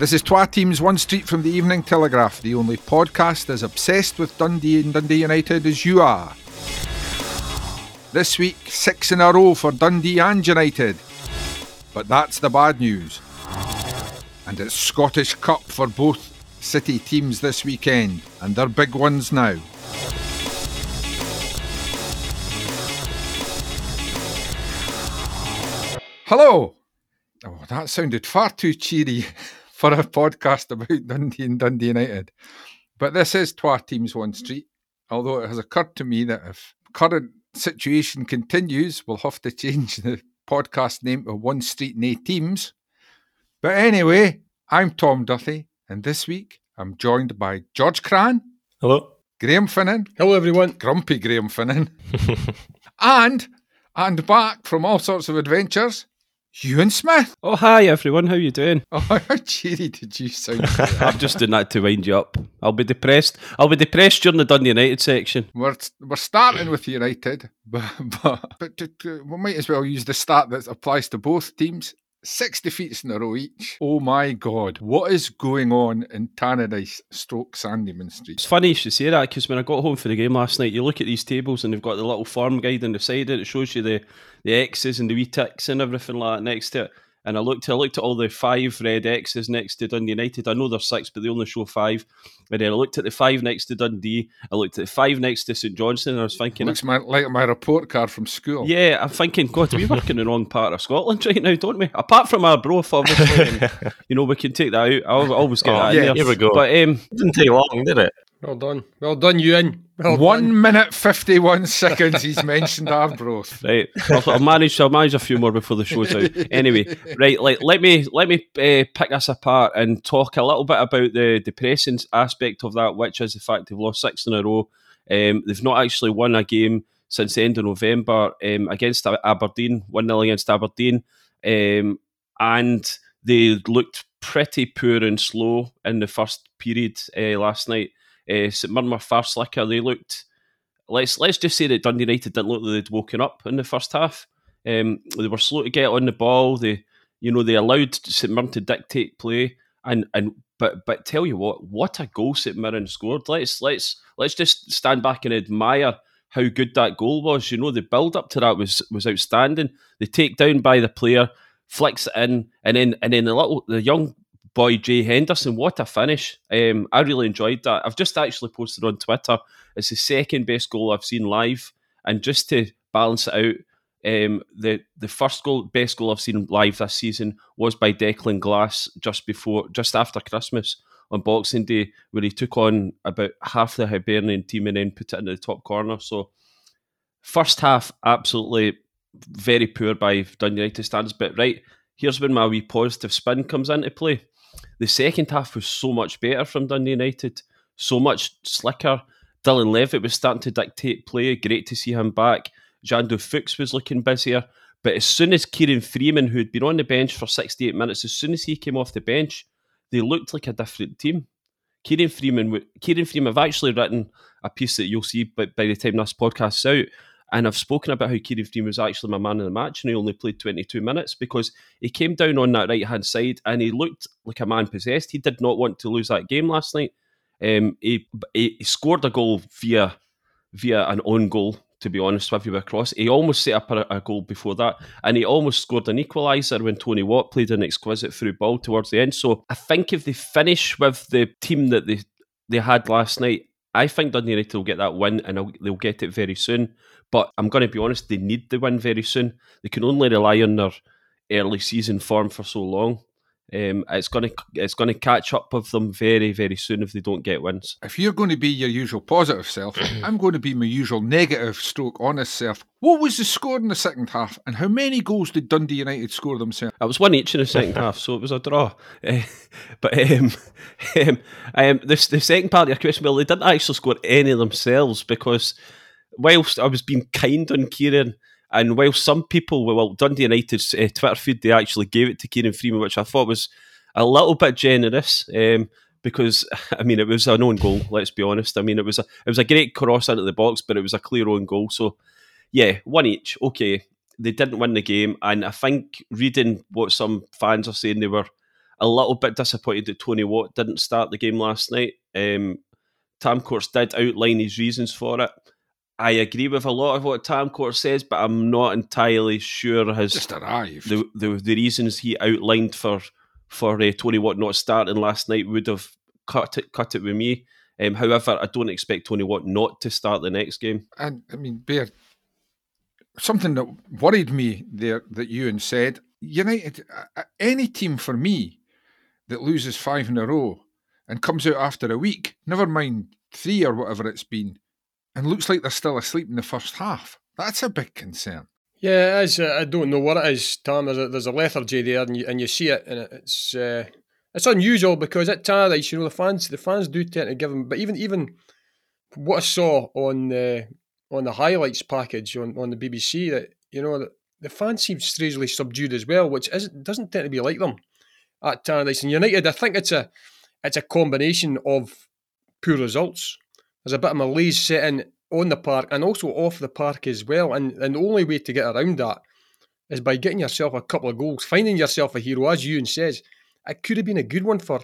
This is Twa Teams One Street from the Evening Telegraph, the only podcast as obsessed with Dundee and Dundee United as you are. This week, six in a row for Dundee and United. But that's the bad news. And it's Scottish Cup for both City teams this weekend, and they're big ones now. Hello! Oh, that sounded far too cheery. for a podcast about Dundee and Dundee United. But this is Twa Teams One Street, although it has occurred to me that if current situation continues, we'll have to change the podcast name to One Street Nay Teams. But anyway, I'm Tom Duthie, and this week I'm joined by George Cran. Hello. Graham Finnan. Hello, everyone. Grumpy Graham Finnan. and, and back from all sorts of adventures, Ewan Smith. Oh, hi everyone. How you doing? Oh, how cheery did you sound? I'm just doing that to wind you up. I'll be depressed. I'll be depressed during the Dundee United section. We're we're starting with United, but but, but we might as well use the start that applies to both teams. Six defeats in a row each. Oh my God. What is going on in Tannadice stroke Sandeman Street? It's funny you should say that because when I got home for the game last night, you look at these tables and they've got the little farm guide on the side of it. It shows you the, the X's and the wee ticks and everything like that next to it. And I looked, I looked at all the five red X's next to Dundee United. I know there's six, but they only show five. And then I looked at the five next to Dundee. I looked at the five next to St Johnstone, and I was thinking, looks my, like my report card from school. Yeah, I'm thinking, God, we work in the wrong part of Scotland right now, don't we? Apart from Arbroath, obviously, and, you know, we can take that out. I always get oh, that. Yeah, here we go. But um, it didn't take long, did it? Well done. Well done, Ewan. Well One done. minute fifty one seconds. He's mentioned Arbroath. Right. I'll, I'll, manage. I'll manage a few more before the show's out. Anyway, right. Like, let me let me uh, pick this apart and talk a little bit about the depressing aspect of that, which is the fact they've lost six in a row. Um, they've not actually won a game since the end of November um, against Aberdeen, one 0 against Aberdeen, um, and they looked pretty poor and slow in the first period uh, last night. Uh, St Mirren were far slicker. They looked. Let's let's just say that Dundee United didn't look like they'd woken up in the first half. Um, they were slow to get on the ball. They, you know, they allowed St Mirren to dictate play. And and but but tell you what, what a goal St Mirren scored. Let's let's let's just stand back and admire how good that goal was. You know, the build up to that was was outstanding. The takedown by the player, flicks it in, and then and then the little the young boy Jay Henderson. What a finish! Um, I really enjoyed that. I've just actually posted on Twitter. It's the second best goal I've seen live, and just to balance it out, um, the the first goal, best goal I've seen live this season was by Declan Glass just before, just after Christmas on Boxing Day, where he took on about half the Hibernian team and then put it in the top corner. So, first half absolutely very poor by Dundee United standards. But right, here's when my wee positive spin comes into play. The second half was so much better from Dundee United, so much slicker. Dylan Levitt was starting to dictate play. Great to see him back. Jeando Fuchs was looking busier. But as soon as Kieran Freeman, who'd been on the bench for 68 minutes, as soon as he came off the bench, they looked like a different team. Kieran Freeman, Kieran Freeman, I've actually written a piece that you'll see by, by the time this podcast's out, and I've spoken about how Kieran Freeman was actually my man in the match, and he only played 22 minutes because he came down on that right hand side and he looked like a man possessed. He did not want to lose that game last night. Um, he, he scored a goal via via an own goal. To be honest with you, across he almost set up a, a goal before that, and he almost scored an equaliser when Tony Watt played an exquisite through ball towards the end. So I think if they finish with the team that they they had last night, I think Dundee United will get that win and they'll get it very soon. But I'm going to be honest, they need the win very soon. They can only rely on their early season form for so long. Um, it's going to it's going to catch up with them very very soon if they don't get wins. If you're going to be your usual positive self, I'm going to be my usual negative stroke honest self. What was the score in the second half, and how many goals did Dundee United score themselves? It was one each in the second half, so it was a draw. Uh, but um, um, um, the, the second part of your question, well, they didn't actually score any themselves because whilst I was being kind on Kieran, and while some people, well, Dundee United's uh, Twitter feed, they actually gave it to Kieran Freeman, which I thought was a little bit generous. Um, because I mean, it was an own goal. Let's be honest. I mean, it was a it was a great cross into the box, but it was a clear own goal. So, yeah, one each. Okay, they didn't win the game, and I think reading what some fans are saying, they were a little bit disappointed that Tony Watt didn't start the game last night. Um, Tam Courts did outline his reasons for it. I agree with a lot of what Tam Court says, but I'm not entirely sure his Just arrived. the, the the reasons he outlined for for uh, Tony Watt not starting last night would have cut it cut it with me. Um, however, I don't expect Tony Watt not to start the next game. And I mean, Bear, something that worried me there that Ewan said United, uh, any team for me that loses five in a row and comes out after a week, never mind three or whatever it's been, and looks like they're still asleep in the first half, that's a big concern. Yeah, it is. I don't know what it is, Tom. There's a, there's a lethargy there, and you, and you see it, and it's uh, it's unusual because at Tannadice, you know, the fans the fans do tend to give them. But even even what I saw on the on the highlights package on, on the BBC, that you know the, the fans seem strangely subdued as well, which is doesn't tend to be like them at Tannadice and United. I think it's a it's a combination of poor results. There's a bit of malaise setting on the park and also off the park as well. And, and the only way to get around that is by getting yourself a couple of goals, finding yourself a hero, as Ewan says. It could have been a good one for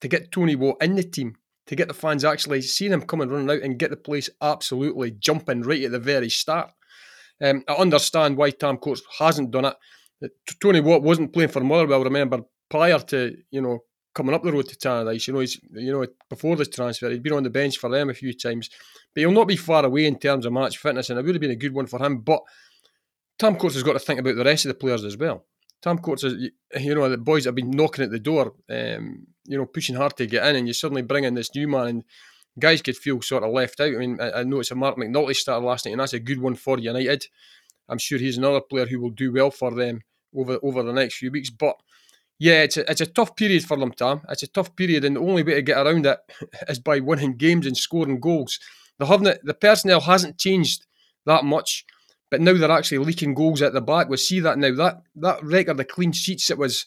to get Tony Watt in the team, to get the fans actually seeing him coming running out and get the place absolutely jumping right at the very start. Um, I understand why Tam Courts hasn't done it. Tony Watt wasn't playing for Motherwell, remember, prior to, you know, coming up the road to Tannadice. You know, he's you know before this transfer, he'd been on the bench for them a few times, but he'll not be far away in terms of match fitness, and it would have been a good one for him. But Tam Courts has got to think about the rest of the players as well. Tam Courts is, you know, the boys have been knocking at the door, um, you know, pushing hard to get in, and you suddenly bring in this new man, and guys could feel sort of left out. I mean, I, I it's a Marc McNulty started last night, and that's a good one for United. I'm sure he's another player who will do well for them over over the next few weeks, but yeah, it's a, it's a tough period for them, Tom. It's a tough period, and the only way to get around it is by winning games and scoring goals. The haven't the personnel hasn't changed that much, but now they're actually leaking goals at the back. We see that now. That that record of clean sheets that was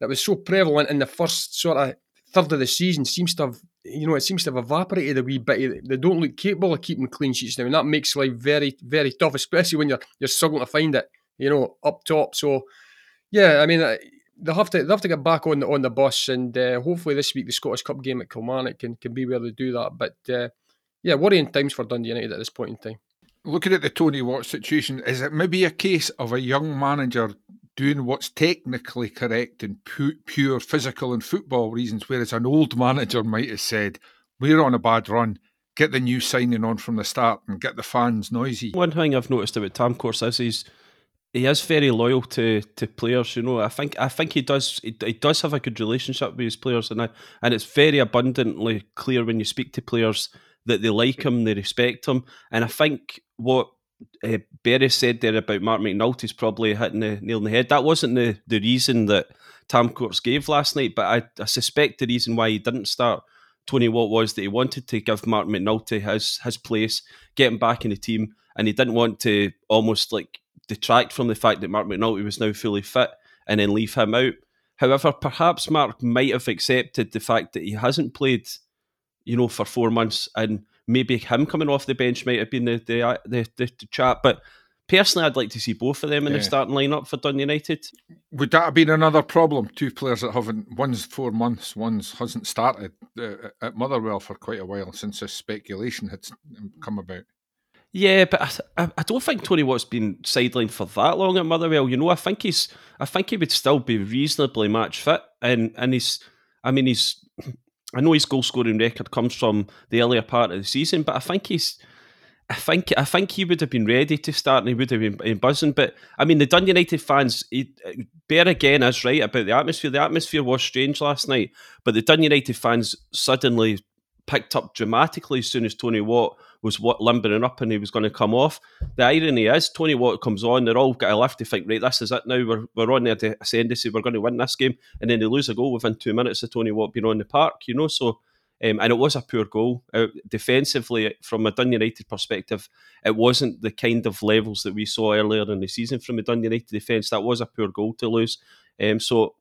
that was so prevalent in the first sort of third of the season seems to have you know it seems to have evaporated a wee bit. They don't look capable of keeping clean sheets now, and that makes life very very tough, especially when you're you're struggling to find it. You know, up top. So yeah, I mean they'll have to they have to get back on the on the bus, and uh, hopefully this week the Scottish Cup game at Kilmarnock can can be where they do that. But uh, yeah, worrying times for Dundee United at this point in time. Looking at the Tony Watt situation, is it maybe a case of a young manager doing what's technically correct and pu- pure physical and football reasons, whereas an old manager might have said, "We're on a bad run." Get the new signing on from the start and get the fans noisy. One thing I've noticed about Tam Courts is he's he is very loyal to to players. You know, I think I think he does he, he does have a good relationship with his players, and I, and it's very abundantly clear when you speak to players that they like him, they respect him, and I think what. Uh, Berry said there about Marc McNulty is probably hitting the nail on the head. That wasn't the, the reason that Tam Courts gave last night, but I, I suspect the reason why he didn't start Tony Watt was that he wanted to give Marc McNulty his his place, get him back in the team, and he didn't want to almost like detract from the fact that Marc McNulty was now fully fit and then leave him out. However, perhaps Marc might have accepted the fact that he hasn't played, you know, for four months, and maybe him coming off the bench might have been the the the, the, the chat. But personally, I'd like to see both of them in yeah. the starting lineup for Dun United. Would that have been another problem? Two players that haven't one's four months, one's hasn't started uh, at Motherwell for quite a while since this speculation had come about. Yeah, but I, I don't think Tony Watt's been sidelined for that long at Motherwell. You know, I think he's, I think he would still be reasonably match fit, and and he's, I mean, he's, I know his goal scoring record comes from the earlier part of the season, but I think he's, I think I think he would have been ready to start and he would have been, been buzzing. But I mean, the Dun United fans, he, Bear again is right about the atmosphere. The atmosphere was strange last night, but the Dun United fans suddenly picked up dramatically as soon as Tony Watt was what limbering up and he was going to come off. The irony is, Tony Watt comes on, they're all got a lift to think, right, this is it now. We're, we're on to ascendancy, we're going to win this game. And then they lose a goal within two minutes of Tony Watt being on the park, you know. So, um, and it was a poor goal. Uh, defensively, from a Dun United perspective, it wasn't the kind of levels that we saw earlier in the season from a Dun United defence. That was a poor goal to lose. Um, so,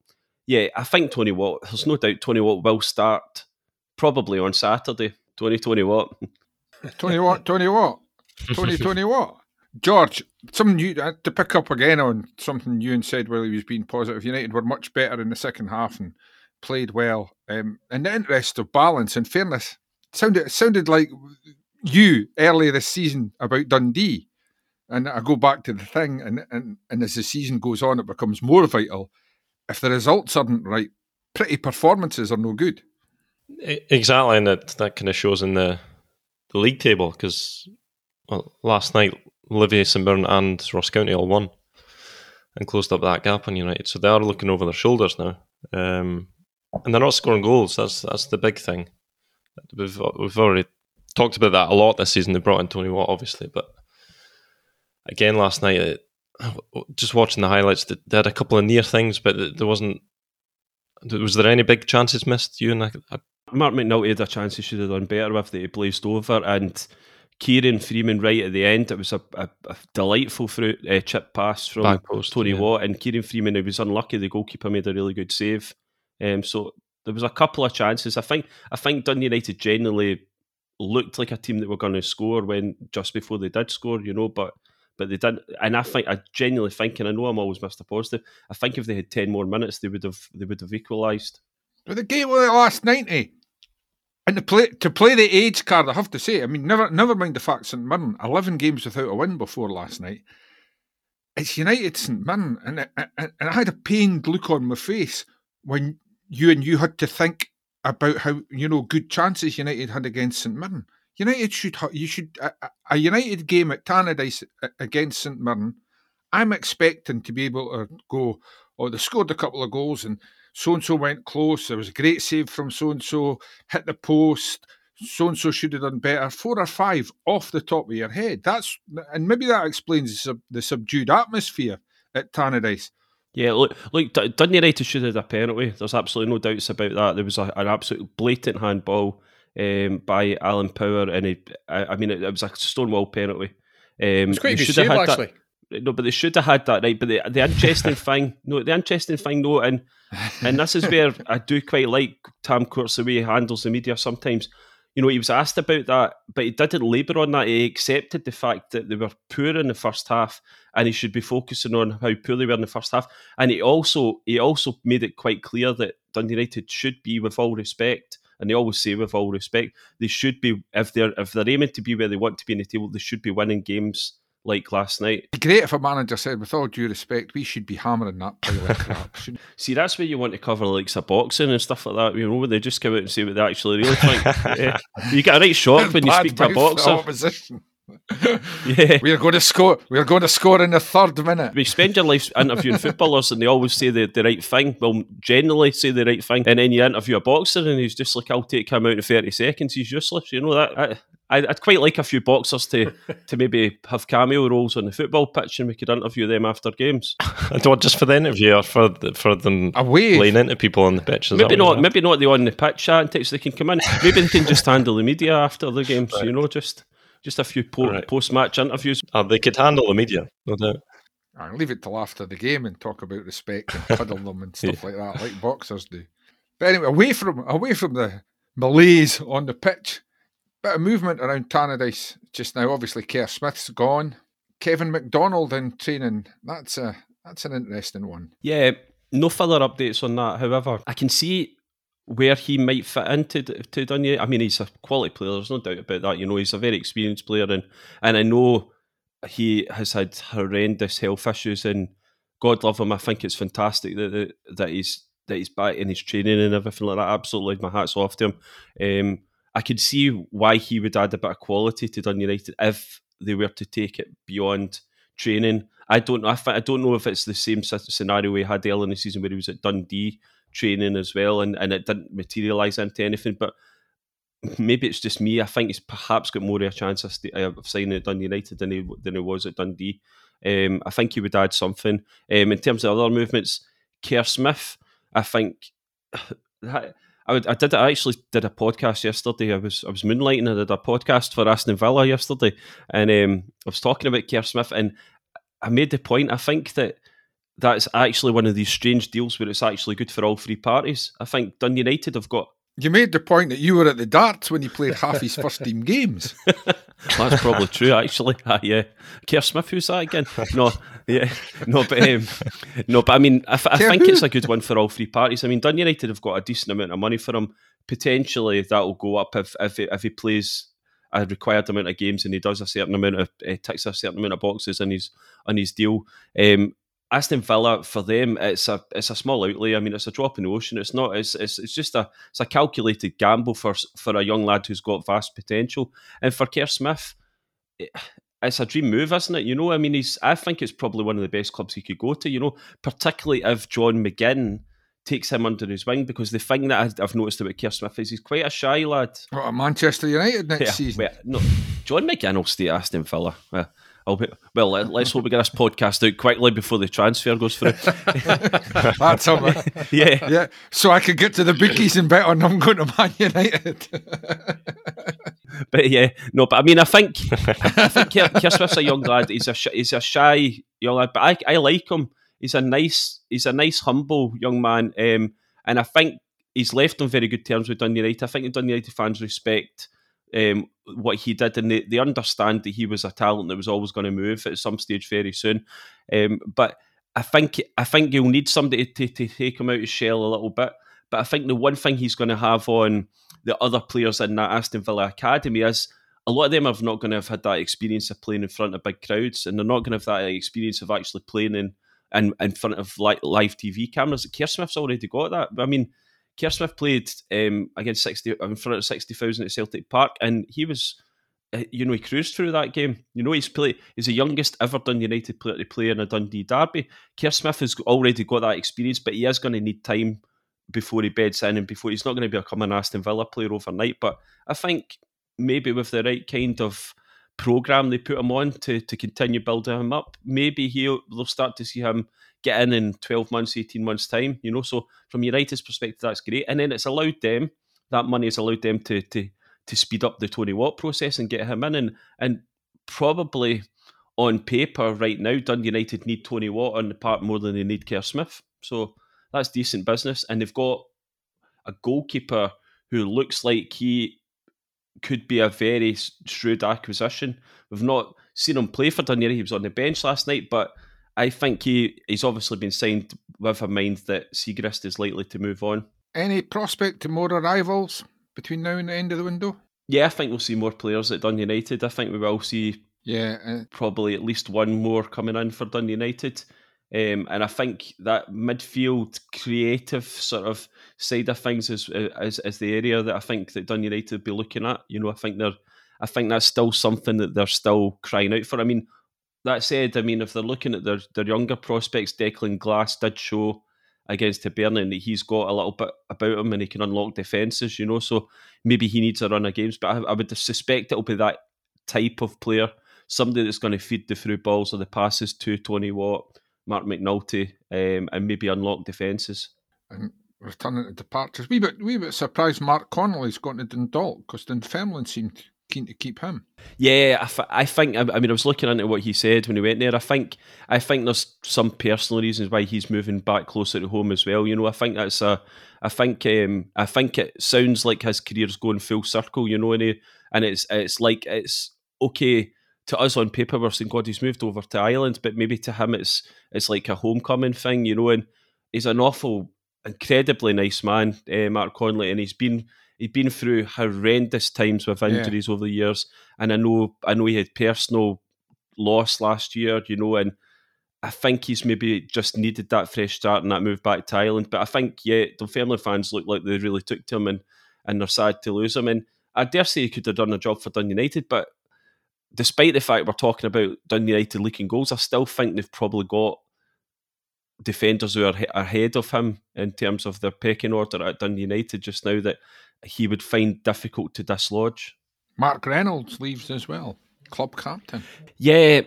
yeah, I think Tony Watt, there's no doubt Tony Watt will start probably on Saturday. 2020 what? 20 what? 20 what? 2020 what? George, something you to pick up again on something you said while he was being positive. United were much better in the second half, and played well. Um, in the interest of balance and fairness, sounded sounded like you earlier this season about Dundee. And I go back to the thing, and, and, and as the season goes on, it becomes more vital. If the results aren't right, pretty performances are no good. Exactly, and that, that kind of shows in the, the league table because well, last night Olivier St Mirren and Ross County all won and closed up that gap on United. So they are looking over their shoulders now, um, and they're not scoring goals. That's that's the big thing. We've we've already talked about that a lot this season. They brought in Tony Watt, obviously, but again last night, it, just watching the highlights, they had a couple of near things, but there wasn't. Was there any big chances missed? You and I, I Marc McNulty had a chance he should have done better with that he blazed over, and Kieran Freeman right at the end. It was a, a, a delightful fruit, uh, chip pass from post, Tony yeah. Watt, and Kieran Freeman. He was unlucky. The goalkeeper made a really good save. Um, so there was a couple of chances. I think I think Dundee United generally looked like a team that were going to score when just before they did score, you know, but but they didn't. And I think I genuinely think, and I know I'm always Mr. Positive. I think if they had ten more minutes, they would have they would have equalised. But the game was the last ninety. And to play to play the age card, I have to say, I mean, never never mind the fact St Mirren, eleven games without a win before last night. It's United St Mirren, and I, and I had a pained look on my face when you and you had to think about how you know good chances United had against St Mirren. United should you should a, a United game at Tannadice against St Mirren. I'm expecting to be able to go. Oh, they scored a couple of goals and so and so went close. There was a great save from so and so, hit the post. So and so should have done better. Four or five off the top of your head. That's and maybe that explains the, sub, the subdued atmosphere at Tannadice. Yeah, look, look, Dundee United should have had a penalty. There's absolutely no doubts about that. There was a, an absolute blatant handball um, by Alan Power, and he, I, I mean, it, it, was a stonewall penalty. Um, it's quite a good save, actually. That, no, but they should have had that right. But the, the interesting thing, no, the interesting thing, though, and and this is where I do quite like Tam Courts the way he handles the media sometimes. You know, he was asked about that, but he didn't labour on that. He accepted the fact that they were poor in the first half, and he should be focusing on how poor they were in the first half. And he also he also made it quite clear that Dundee United should be, with all respect, and they always say with all respect, they should be if they're if they're aiming to be where they want to be in the table, they should be winning games like last night. It'd be great if a manager said, with all due respect, we should be hammering that pile of crap. See, that's where you want to cover likes of boxing and stuff like that. You know, where they just come out and say what they actually really think. yeah. You get a right shock when you speak to a boxer. Opposition. yeah, we are going to score. We are going to score in the third minute. We spend your life interviewing footballers, and they always say the, the right thing. Well, generally say the right thing, and then you interview a boxer, and he's just like, "I'll take him out in thirty seconds." He's useless. You know that. I, would quite like a few boxers to to maybe have cameo roles on the football pitch, and we could interview them after games. I don't just for the interview or for the, for them Away. laying into people on the pitch. Is maybe not. Maybe not the on the pitch antics. They can come in. Maybe they can just handle the media after the games. Right. You know, just just a few po- right. post match interviews. Uh, they could handle the media, no doubt. I'll leave it till after the game and talk about respect and cuddle them and stuff yeah. like that, like boxers do. But anyway, away from away from the malaise on the pitch bit of movement around Tannadice just now. Obviously, Kerr Smith's gone. Kevin McDonald in training. That's a that's an interesting one. Yeah, no further updates on that. However, I can see where he might fit into to Dunya. I mean, he's a quality player. There's no doubt about that. You know, he's a very experienced player, and and I know he has had horrendous health issues. And God love him. I think it's fantastic that that, that he's that he's back in his training and everything like that. Absolutely, my hats off to him. Um, I could see why he would add a bit of quality to Dun United if they were to take it beyond training. I don't know. I don't know if it's the same scenario we had earlier in the season where he was at Dundee training as well, and, and it didn't materialise into anything. But maybe it's just me. I think he's perhaps got more of a chance of, st- of signing at Dundee United than he than he was at Dundee. Um, I think he would add something. Um, in terms of other movements, Kerr Smith, I think I, I did I actually did a podcast yesterday. I was I was moonlighting. I did a podcast for Aston Villa yesterday, and um, I was talking about Kerr Smith, and I made the point. I think that that's actually one of these strange deals where it's actually good for all three parties. I think Dun United have got You made the point that you were at the darts when he played half his first team games. That's probably true, actually. Uh, yeah, Kerr Smith, who's that again? No, yeah, no, but um, no, but I mean, I, I think it's a good one for all three parties. I mean, Dun United have got a decent amount of money for him. Potentially, that will go up if if, if he plays a required amount of games and he does a certain amount of uh, ticks a certain amount of boxes in his on his deal. Um, Aston Villa for them, it's a it's a small outlay. I mean, it's a drop in the ocean. It's not. It's it's, it's just a it's a calculated gamble for for a young lad who's got vast potential. And for Kerr Smith, it, it's a dream move, isn't it? You know, I mean, he's. I think it's probably one of the best clubs he could go to. You know, particularly if John McGinn takes him under his wing because the thing that I've noticed about Kerr Smith is he's quite a shy lad. What, Manchester United next yeah, season? Wait, no, John McGinn will stay at Aston Villa. I'll be, well, let's hope we get this podcast out quickly before the transfer goes through. That's something. yeah. Yeah. So I could get to the bookies and bet on them going to Man United. but yeah, no, but I mean, I think I think Smith's a young lad. He's a he's a shy young lad, but I, I like him. He's a nice he's a nice, humble young man, um, and I think he's left on very good terms with Dun United. I think the Dun United fans respect um, what he did, and they, they understand that he was a talent that was always going to move at some stage very soon. Um, but I think I think you'll need somebody to, to take him out of shell a little bit. But I think the one thing he's going to have on the other players in that Aston Villa academy is a lot of them are not going to have had that experience of playing in front of big crowds, and they're not going to have that experience of actually playing in in, in front of like live TV cameras. Kerr Smith's already got that. I mean, Smith played um, against sixty in front of sixty thousand at Celtic Park, and he was, uh, you know, he cruised through that game. You know, he's played. He's the youngest ever Dun United player to play in a Dundee derby. Kerr Smith has already got that experience, but he is going to need time before he beds in and before he's not going to become an Aston Villa player overnight. But I think maybe with the right kind of program they put him on to to continue building him up, maybe he'll they'll start to see him get in in 12 months, 18 months' time, you know. So from United's perspective, that's great. And then it's allowed them, that money has allowed them to to to speed up the Tony Watt process and get him in. And and probably on paper right now, Dundee United need Tony Watt on the part more than they need Kerr Smith. So that's decent business. And they've got a goalkeeper who looks like he could be a very shrewd acquisition. We've not seen him play for Dundee. He was on the bench last night, but I think he he's obviously been signed with a mind that Siegrist is likely to move on. Any prospect to more arrivals between now and the end of the window? Yeah, I think we'll see more players at Dun United. I think we will see yeah uh, probably at least one more coming in for Dun United. Um, and I think that midfield creative sort of side of things is, is is the area that I think that Dun United will be looking at. You know, I think they're I think that's still something that they're still crying out for. I mean, that said, I mean, if they're looking at their, their younger prospects, Declan Glass did show against Hibernian that he's got a little bit about him and he can unlock defences, you know. So maybe he needs a run of games, but I, I would suspect it'll be that type of player, somebody that's going to feed the through balls or the passes to Tony Watt, Marc McNulty, um, and maybe unlock defences. And returning to departures, we bit we bit surprised Mark Connolly's gone to Dundalk because Dunfermline seemed keen to keep him. Yeah, I, f- I think. I, mean, I was looking into what he said when he went there. I think. I think there's some personal reasons why he's moving back closer to home as well. You know, I think that's a. I think. Um, I think it sounds like his career's going full circle. You know, and he, and it's it's like it's okay to us on paper. We're saying God, he's moved over to Ireland, but maybe to him it's it's like a homecoming thing. You know, and he's an awful, incredibly nice man, uh, Mark Connolly, and he's been he'd been through horrendous times with injuries yeah. over the years, and I know I know he had personal loss last year, you know, and I think he's maybe just needed that fresh start and that move back to Ireland. But I think yeah, the family fans look like they really took to him and and they're sad to lose him. And I dare say he could have done a job for Dun United, but despite the fact we're talking about Dun United leaking goals, I still think they've probably got defenders who are ahead of him in terms of their pecking order at Dundee United just now that he would find difficult to dislodge. Mark Reynolds leaves as well, club captain. Yeah,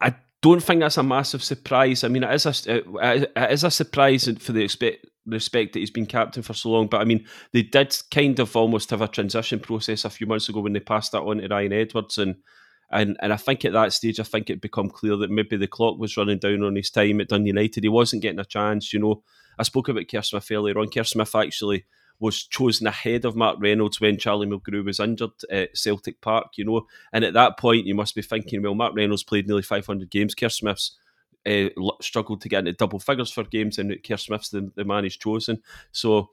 I don't think that's a massive surprise. I mean, it is a it is a surprise for the expect, respect that he's been captain for so long. But I mean, they did kind of almost have a transition process a few months ago when they passed that on to Ryan Edwards, and and and I think at that stage, I think it become clear that maybe the clock was running down on his time at Dun United. He wasn't getting a chance. You know, I spoke about Kerr Smith earlier on. Kerr Smith actually was chosen ahead of Mark Reynolds when Charlie Mulgrew was injured at Celtic Park, you know. And at that point, you must be thinking, well, Mark Reynolds played nearly 500 games. Kerr Smith's uh, struggled to get into double figures for games, and Kerr Smith's the, the man he's chosen. So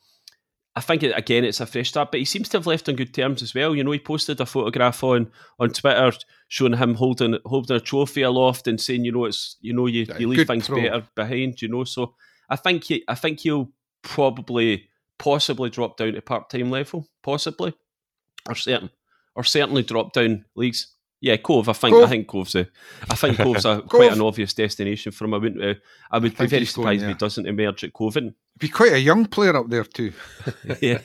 I think it, again it's a fresh start, but he seems to have left on good terms as well. You know, he posted a photograph on on Twitter showing him holding holding a trophy aloft and saying, you know, it's you know you, you leave things pro. better behind. You know, so I think he I think he'll probably possibly drop down to part time level, possibly, or certain or certainly drop down leagues. Yeah, Cove. I think Cove. I think Cove's a I think Cove's a Cove. quite an obvious destination for him. I wouldn't. Uh, I would I be very surprised if he doesn't emerge at Cove. And, be quite a young player up there too. yeah,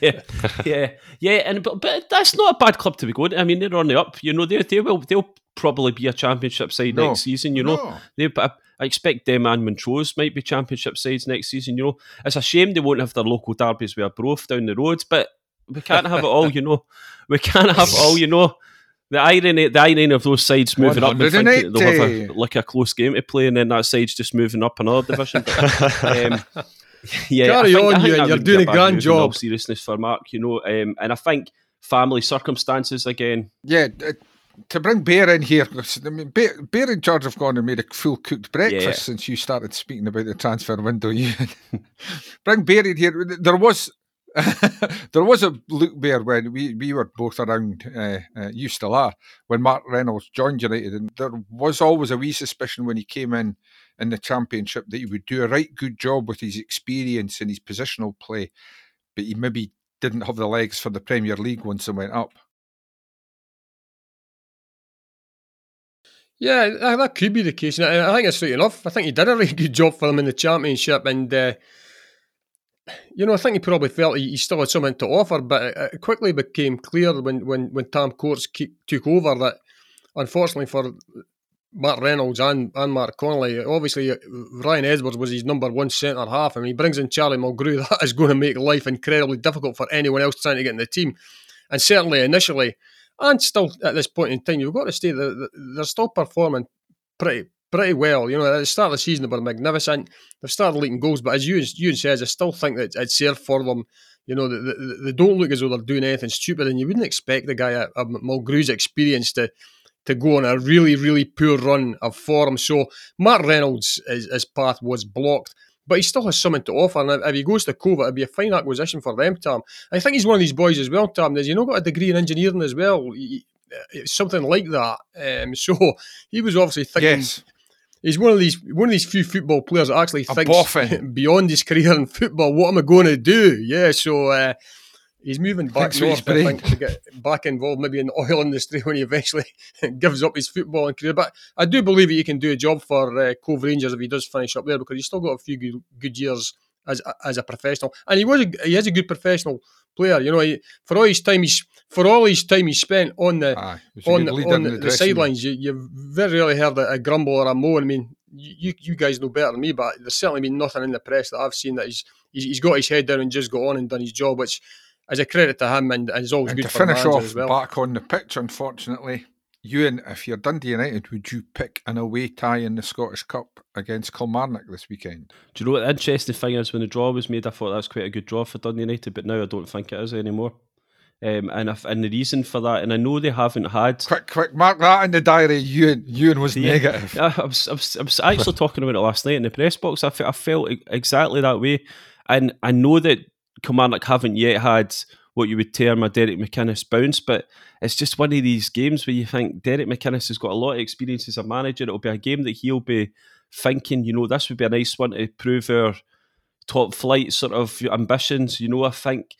yeah, yeah, and but, but that's not a bad club to be going. I mean, they're on the up. You know, they they will they'll probably be a championship side no. next season. You know, no. they I, I expect them and Montrose might be championship sides next season. You know, it's a shame they won't have their local derbies with Arbroath down the road, but we can't have it all. You know, we can't have it all. You know the irony, the irony of those sides moving up and thinking they'll have a, like a close game to play, and then that side's just moving up another division. But, um, yeah, carry think, on, you. You're doing a grand job. all seriousness for Mark, you know, um, and I think family circumstances again. Yeah, to bring Bear in here, I mean, Bear, Bear and George have gone and made a full cooked breakfast yeah. since you started speaking about the transfer window. You bring Bear in here. There was there was a look there when we, we were both around, uh, uh, you still are, when Mark Reynolds joined United, and there was always a wee suspicion when he came in in the Championship that he would do a right good job with his experience and his positional play, but he maybe didn't have the legs for the Premier League once it went up. Yeah, that could be the case. And I think it's straight enough. I think he did a really good job for them in the Championship, and uh, you know, I think he probably felt he, he still had something to offer, but it, quickly became clear when, when, when Tam Courts took over that, unfortunately for Mark Reynolds and, and Mark Connolly, obviously uh, Ryan Edwards was his number one centre half. I mean, he brings in Charlie Mulgrew. That is going to make life incredibly difficult for anyone else trying to get in the team. And certainly initially, and still at this point in time, you've got to say that they're still performing pretty pretty well. You know, at the start of the season, they were magnificent. They've started leaking goals, but as you you says, I still think that it's there for them. You know, they, they, they, don't look as though they're doing anything stupid, and you wouldn't expect the guy of Mulgrew's experience to to go on a really, really poor run of form. So Mark Reynolds' his, his path was blocked. But he still has something to offer, and if he goes to Cove, it'd be a fine acquisition for them, Tom. I think he's one of these boys as well, Tom. Has you know got a degree in engineering as well? He, something like that. Um, so he was obviously thinking yes he's one of these one of these few football players that actually thinks beyond his career in football. What am I going to do? Yeah, so uh, he's moving back Thanks north. I think to get back involved, maybe in the oil industry when he eventually gives up his footballing career. But I do believe that he can do a job for uh, Cove Rangers if he does finish up there because he's still got a few good, good years as as a professional, and he was a, he is a good professional player. You know, he, for all his time he's for all his time he spent on the Aye, on, on the, the sidelines, you, you've very rarely heard a, a, grumble or a moan. I mean, you you guys know better than me, but there's certainly been nothing in the press that I've seen that he's he's, he's got his head down and just got on and done his job, which is a credit to him and, and is always and good to for finish off as well. back on the pitch. Unfortunately, Ewan, if you're Dundee United, would you pick an away tie in the Scottish Cup against Kilmarnock this weekend? Do you know what the interesting thing is? When the draw was made, I thought that was quite a good draw for Dundee United, but now I don't think it is anymore. Um, and if, and the reason for that, and I know they haven't had quick, quick, mark that in the diary. Ewan, Ewan was yeah, negative. Yeah, I was, I was, I was actually talking about it last night in the press box. I, I felt exactly that way, and I know that Kilmarnock haven't yet had what you would term a Derek McInnes bounce. But it's just one of these games where you think Derek McInnes has got a lot of experience as a manager. It'll be a game that he'll be thinking, you know, this would be a nice one to prove our top flight sort of ambitions. You know, I think,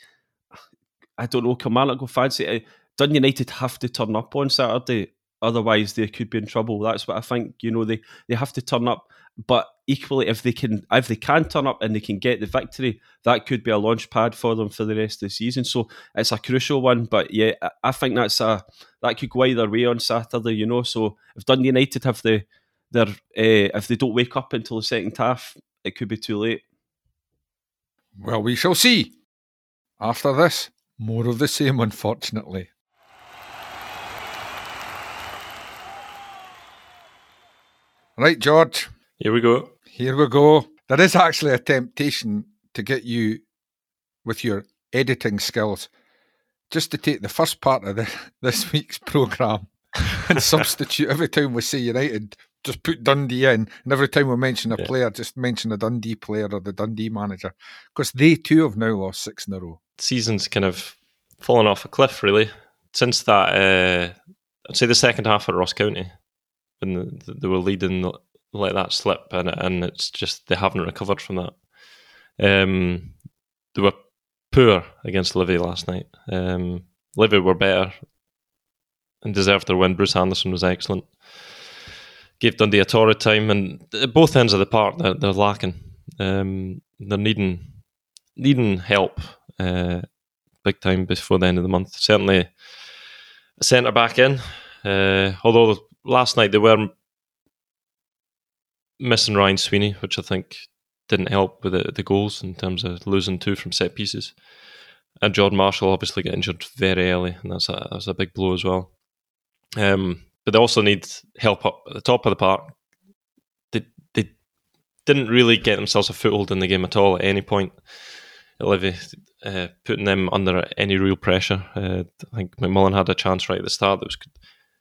I don't know, Kilmarnock will fancy it. Dun United have to turn up on Saturday Otherwise, they could be in trouble. That's what I think. You know, they, they have to turn up. But equally, if they can if they can turn up and they can get the victory, that could be a launch pad for them for the rest of the season. So it's a crucial one. But yeah, I think that's a that could go either way on Saturday. You know, so if Dundee United have the their uh, if they don't wake up until the second half, it could be too late. Well, we shall see. After this, more of the same, unfortunately. Right, George. Here we go. Here we go. There is actually a temptation to get you with your editing skills just to take the first part of the, this week's programme and substitute every time we say United, just put Dundee in, and every time we mention a Yeah. player, just mention a Dundee player or the Dundee manager, because they too have now lost six in a row. season's kind of fallen off a cliff, really. Since that, uh, I'd say the second half at Ross County, when the, they were leading, let that slip, and and it's just they haven't recovered from that. Um, they were poor against Livy last night. Um, Livy were better and deserved their win. Bruce Anderson was excellent. Gave Dundee a torrid time, and at both ends of the park, they're, they're lacking. Um, they're needing needing help uh, big time before the end of the month. Certainly, a centre back in. Uh, although last night they were missing Ryan Sweeney, which I think didn't help with the, the goals in terms of losing two from set pieces. And Jordan Marshall obviously got injured very early, and that's a, that's a big blow as well. Um, but they also need help up at the top of the park. They, they didn't really get themselves a foothold in the game at all at any point. Livy, uh, putting them under any real pressure. Uh, I think McMullan had a chance right at the start. That was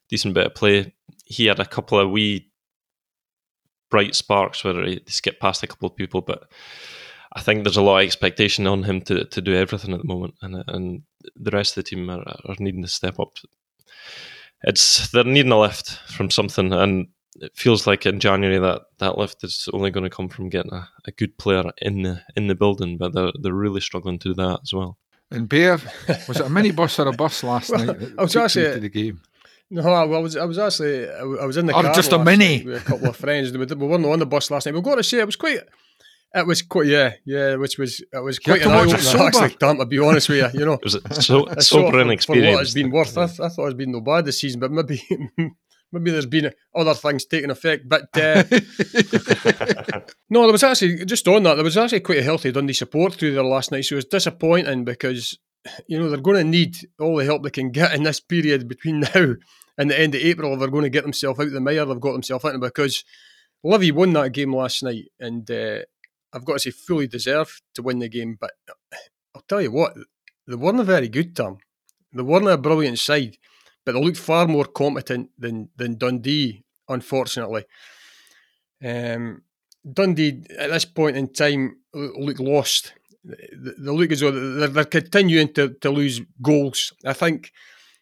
decent bit of play. He had a couple of wee bright sparks where he skipped past a couple of people, but I think there's a lot of expectation on him to, to do everything at the moment, and and the rest of the team are, are needing to step up. It's they're needing a lift from something, and it feels like in January that that lift is only going to come from getting a, a good player in the in the building, but they're they're really struggling to do that as well. And Bear, was it a minibus or a bus last Well, night? that I was actually- to the game. No, I was I was actually I was in the Or car just a mini. with a couple of friends. We, we weren't on the bus last night. We've got to say it was quite. It was quite yeah yeah, which was it was quite an to watch eye opener actually. Damn, to be honest with you, you know. It was a so I saw sobering for, for what experience. it's been worth. I, th- I thought it's been no bad this season, but maybe maybe there's been other things taking effect. But uh, no, there was actually just on that. There was actually quite a healthy Dundee support through there last night. So it was disappointing because you know they're going to need all the help they can get in this period between now and the end of April. If they're going to get themselves out of the mire, they've got themselves into because Livy won that game last night, and uh, I've got to say fully deserved to win the game. But I'll tell you what, they weren't a very good Tom. They weren't a brilliant side, but they looked far more competent than than Dundee, unfortunately. Um, Dundee at this point in time look lost. They look as though they're, they're continuing to, to lose goals. I think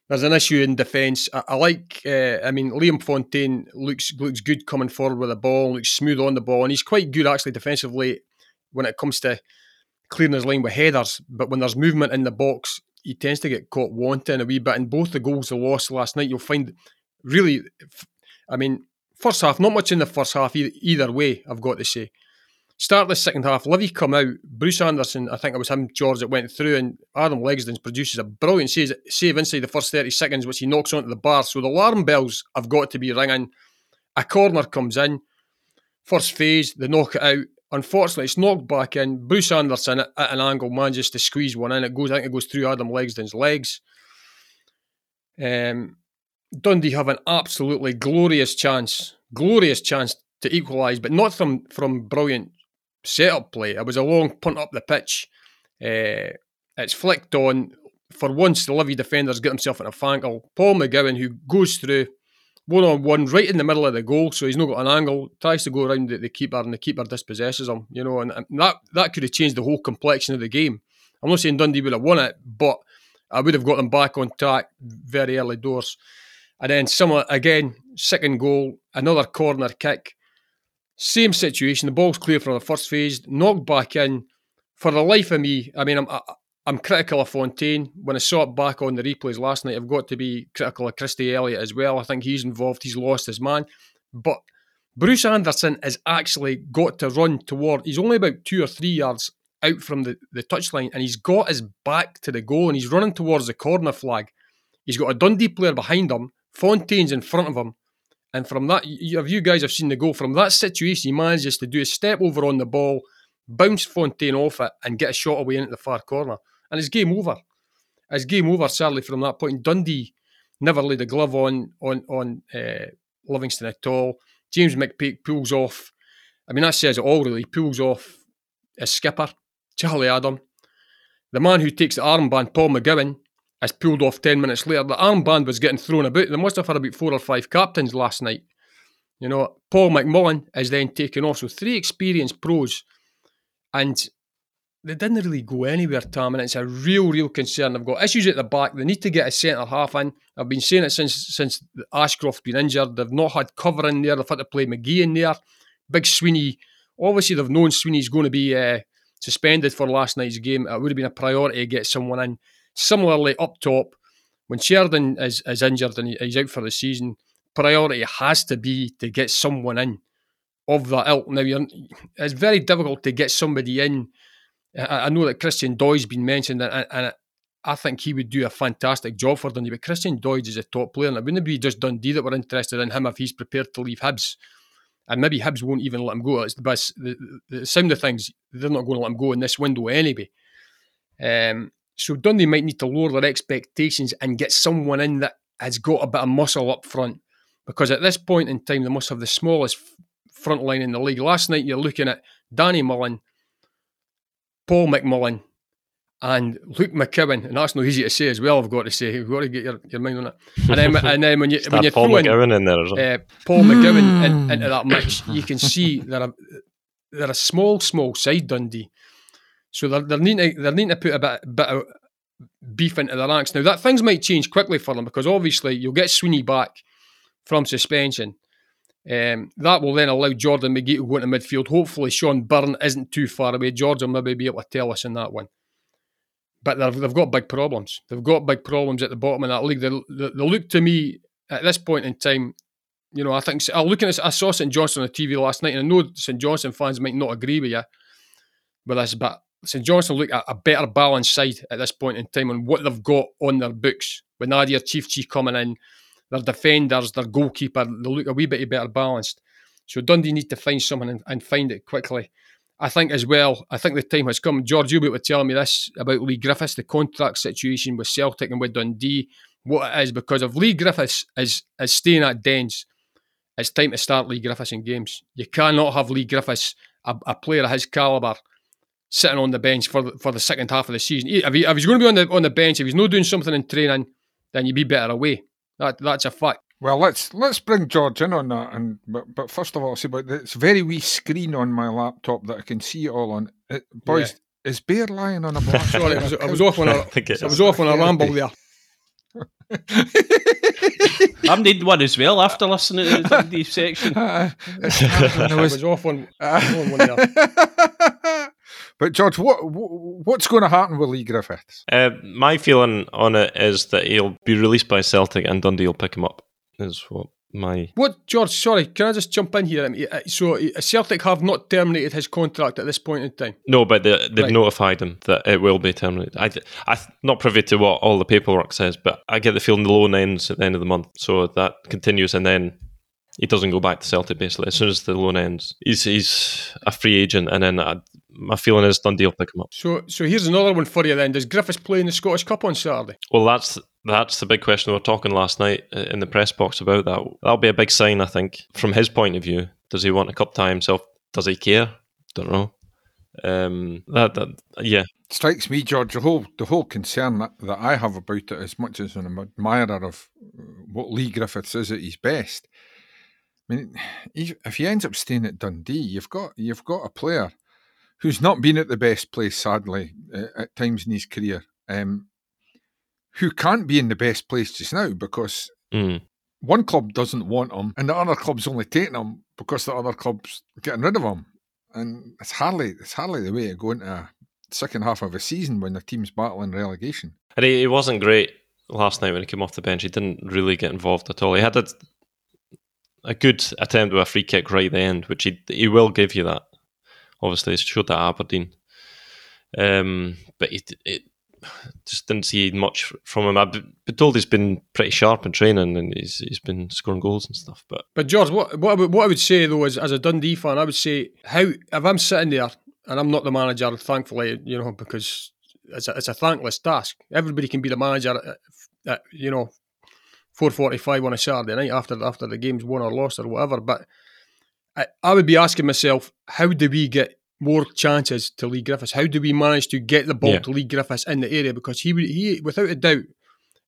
there's an issue in defence. I, I like. Uh, I mean, Liam Fontaine looks looks good coming forward with the ball. Looks smooth on the ball, and he's quite good actually defensively when it comes to clearing his line with headers. But when there's movement in the box, he tends to get caught wanting a wee bit. And both the goals they lost last night, you'll find really. I mean, first half, not much in the first half either, either way. I've got to say. Start the second half, Livy come out. Bruce Anderson, I think it was him, George, that went through, and Adam Legzdins produces a brilliant save, save inside the first 30 seconds, which he knocks onto the bar. So the alarm bells have got to be ringing. A corner comes in, first phase, they knock it out. Unfortunately, it's knocked back in. Bruce Anderson at, an angle manages to squeeze one in. It goes, I think it goes through Adam Legzdins' legs. Um, Dundee have an absolutely glorious chance, glorious chance to equalise, but not from from brilliant setup play. It was a long punt up the pitch. Uh, it's flicked on. For once, the Livy defenders get himself in a fangle. Paul McGowan, who goes through one on one right in the middle of the goal, so he's not got an angle, tries to go around the, the keeper, and the keeper dispossesses him. You know, and, and that that could have changed the whole complexion of the game. I'm not saying Dundee would have won it, but I would have got them back on track very early doors. And then similar again, second goal, another corner kick. Same situation. The ball's clear from the first phase, knocked back in. For the life of me, I mean, I'm I, I'm critical of Fontaine. When I saw it back on the replays last night, I've got to be critical of Christie Elliott as well. I think he's involved. He's lost his man, but Bruce Anderson has actually got to run toward. He's only about two or three yards out from the, the touchline, and he's got his back to the goal, and he's running towards the corner flag. He's got a Dundee player behind him. Fontaine's in front of him. And from that, you, you guys have seen the goal, from that situation, he manages to do a step over on the ball, bounce Fontaine off it, and get a shot away into the far corner. And it's game over. It's game over, sadly, from that point. Dundee never laid a glove on on on uh, Livingston at all. James McPake pulls off. I mean, that says it all, really. He pulls off his skipper, Charlie Adam. the man who takes the armband, Paul McGowan, is pulled off 10 minutes later. The armband was getting thrown about. They must have had about four or five captains last night. You know, Paul McMullan is then taken off. So three experienced pros. And they didn't really go anywhere, Tom, and it's a real, real concern. They've got issues at the back. They need to get a centre half in. I've been saying it since since Ashcroft's been injured. They've not had cover in there. They've had to play McGhee in there. Big Sweeney. Obviously, they've known Sweeney's going to be uh, suspended for last night's game. It would have been a priority to get someone in. Similarly, up top, when Sheridan is, is injured and he's out for the season, priority has to be to get someone in of that ilk. Now, it's very difficult to get somebody in I, I know that Christian Doidge's been mentioned, and, and I think he would do a fantastic job for Dundee. But Christian Doidge is a top player, and it wouldn't be just Dundee that were interested in him if he's prepared to leave Hibs. And maybe Hibs won't even let him go. It's the best. The, the sound of things, they're not going to let him go in this window anyway. Um, so Dundee might need to lower their expectations and get someone in that has got a bit of muscle up front. Because at this point in time, they must have the smallest front line in the league. Last night, you're looking at Danny Mullen, Paul McMullan, and Luke McCowan, and that's not easy to say as well. I've got to say, you've got to get your, your mind on it. And then, and then when you when you Paul throw McGowan in, in there, as well. uh, Paul McGowan in, into that mix, you can see they're a, they're a small, small side Dundee. So they're, they're needing to, they're needing to put a bit, bit of beef into the ranks. Now that things might change quickly for them because obviously you'll get Sweeney back from suspension. Um, that will then allow Jordan McGhee to go into midfield. Hopefully, Shaun Byrne isn't too far away. George will maybe be able to tell us in that one. But they've, they've got big problems. They've got big problems at the bottom of that league. They, they, they look to me at this point in time, you know, I think I'm looking at I saw St Johnstone on the TV last night, and I know St Johnstone fans might not agree with you with this, but St Johnstone look at a better balanced side at this point in time on what they've got on their books. With Nadir Çiftçi coming in, their defenders, their goalkeeper, they look a wee bit better balanced. So Dundee need to find someone and, and find it quickly. I think as well, I think the time has come. George Hubert was telling me this about Leigh Griffiths, the contract situation with Celtic and with Dundee, what it is, because if Leigh Griffiths is, is staying at Dens, it's time to start Leigh Griffiths in games. You cannot have Leigh Griffiths, a, a player of his calibre, sitting on the bench for the, for the second half of the season. If, he, if he's going to be on the on the bench, if he's not doing something in training, then you'd be better away. That that's a fact. Well, let's let's bring George in on that, and but but first of all, see, but it's very wee screen on my laptop that I can see it all on. It, boys, is Bear lying on a black? Sorry, I was, I was off on a I I was is. off on a ramble there. I'm need one as well after listening to the section. Uh, it's happening. I I was- was off on, on one there. But George, what what's going to happen with Leigh Griffiths? Uh, my feeling on it is that he'll be released by Celtic and Dundee will pick him up. Is what my What, George? Sorry, can I just jump in here? I mean, uh, so uh, Celtic have not terminated his contract at this point in time. no, but they, they've Right. notified him that it will be terminated. I, I'm not privy to what all the paperwork says, but I get the feeling the loan ends at the end of the month, so that continues, and then he doesn't go back to Celtic. Basically, as soon as the loan ends, he's he's a free agent, and then I, my feeling is Dundee will pick him up. So, so here's another one for you then. Does Griffiths play in the Scottish Cup on Saturday? Well, that's that's the big question. We were talking last night uh, in the press box about that. That'll be a big sign, I think, from his point of view. Does he want a cup tie himself? Does he care? Don't know. Um, that, that yeah, Strikes me, George. The whole the whole concern that, that I have about it, as much as an admirer of what Leigh Griffiths is at his best. I mean, if if he ends up staying at Dundee, you've got you've got a player who's not been at the best place, sadly, uh, at times in his career, um, who can't be in the best place just now because mm. one club doesn't want him and the other club's only taking him because the other club's getting rid of him. And it's hardly it's hardly the way to go into a second half of a season when the team's battling relegation. and he, he wasn't great last night when he came off the bench. He didn't really get involved at all. He had a, a good attempt with a free kick right at the end, which he he will give you that. Obviously, he showed that at Aberdeen, um, but it, it just didn't see much from him. I've been told he's been pretty sharp in training and he's he's been scoring goals and stuff. But But George, what what I would, what I would say though is, as a Dundee fan, I would say how if I'm sitting there and I'm not the manager, thankfully, you know, because it's a, it's a thankless task. Everybody can be the manager, at, at, you know, four forty five on a Saturday night after after the game's won or lost or whatever. But I, I would be asking myself, how do we get more chances to Leigh Griffiths? How do we manage to get the ball Yeah. to Leigh Griffiths in the area? Because he, he, without a doubt,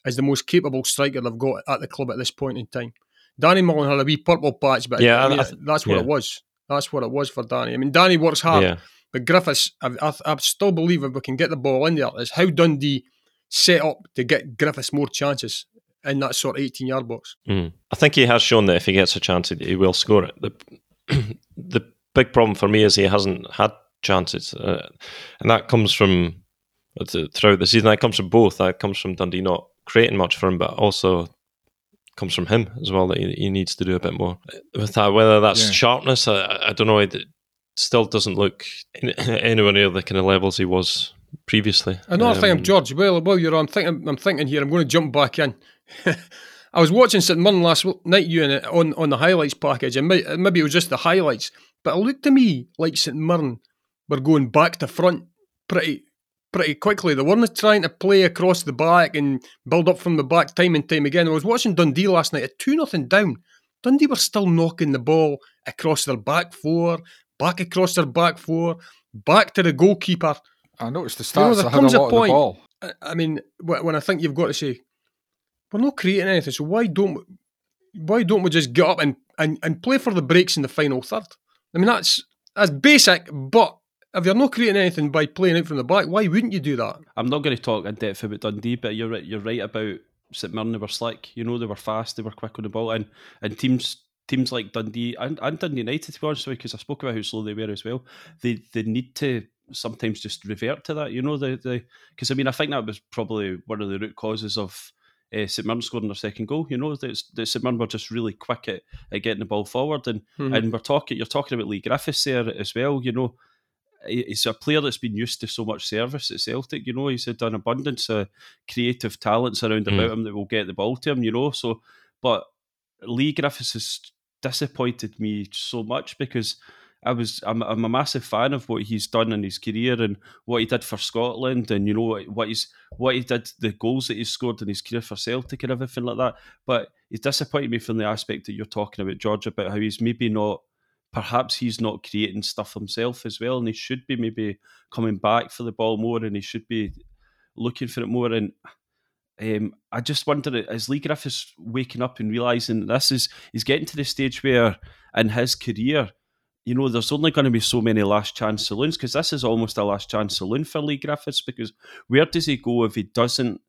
is the most capable striker they've got at the club at this point in time. Danny Mullen had a wee purple patch, but Yeah, I mean, I th- that's what yeah. it was. That's what it was for Danny. I mean, Danny works hard, yeah, but Griffiths, I, I, I still believe if we can get the ball in there, is how Dundee set up to get Griffiths more chances in that sort of 18 yard box. Mm. I think he has shown that if he gets a chance, he, will score it. The the big problem for me is he hasn't had chances, uh, and that comes from uh, throughout the season. That comes from both. That comes from Dundee not creating much for him, but also comes from him as well. That he, he needs to do a bit more with that. Whether that's Yeah. sharpness, I, I- don't know. It still doesn't look anywhere near the kind of levels he was previously. Another thing, Um, George. Well, while you're on, thinking, I'm thinking here. I'm going to jump back in. I was watching St Mirren last night, you and it on on the highlights package, and may- uh, maybe it was just the highlights, but it looked to me like St Mirren were going back to front pretty pretty quickly. They weren't trying to play across the back and build up from the back time and time again. I was watching Dundee last night at two nothing down. Dundee were still knocking the ball across their back four, back across their back four, back to the goalkeeper. I noticed the You know, stats. there I a comes a the point- I mean, when I think you've got to say, we're not creating anything, so why don't why don't we just get up and, and, and play for the breaks in the final third? I mean, that's that's basic, but if you're not creating anything by playing out from the back, why wouldn't you do that? I'm not going to talk in depth about Dundee, but you're right, you're right about St Mirren. They were slick. You know, they were fast. They were quick on the ball, and and teams teams like Dundee and, and Dundee United, to be honest because I spoke about how slow they were as well. They they need to sometimes just revert to that. You know, the the because I mean I think that was probably one of the root causes of. Uh, St Mirren scoring their second goal. You know that that St Mirren were just really quick at, at getting the ball forward, and and we're talking. You're talking about Leigh Griffiths there as well. You know, he's a player that's been used to so much service at Celtic. You know, he's had an abundance of creative talents around Mm. about him that will get the ball to him. You know, so but Leigh Griffiths has disappointed me so much because I was I'm, I'm a massive fan of what he's done in his career and what he did for Scotland and you know what he's what he did the goals that he's scored in his career for Celtic and everything like that. But he's disappointed me from the aspect that you're talking about, George, about how he's maybe not perhaps he's not creating stuff himself as well, and he should be maybe coming back for the ball more, and he should be looking for it more. And um, I just wonder, is Leigh Griffiths waking up and realizing this is he's getting to the stage where in his career, you know, there's only going to be so many last chance saloons because this is almost a last chance saloon for Leigh Griffiths. Because where does he go if he doesn't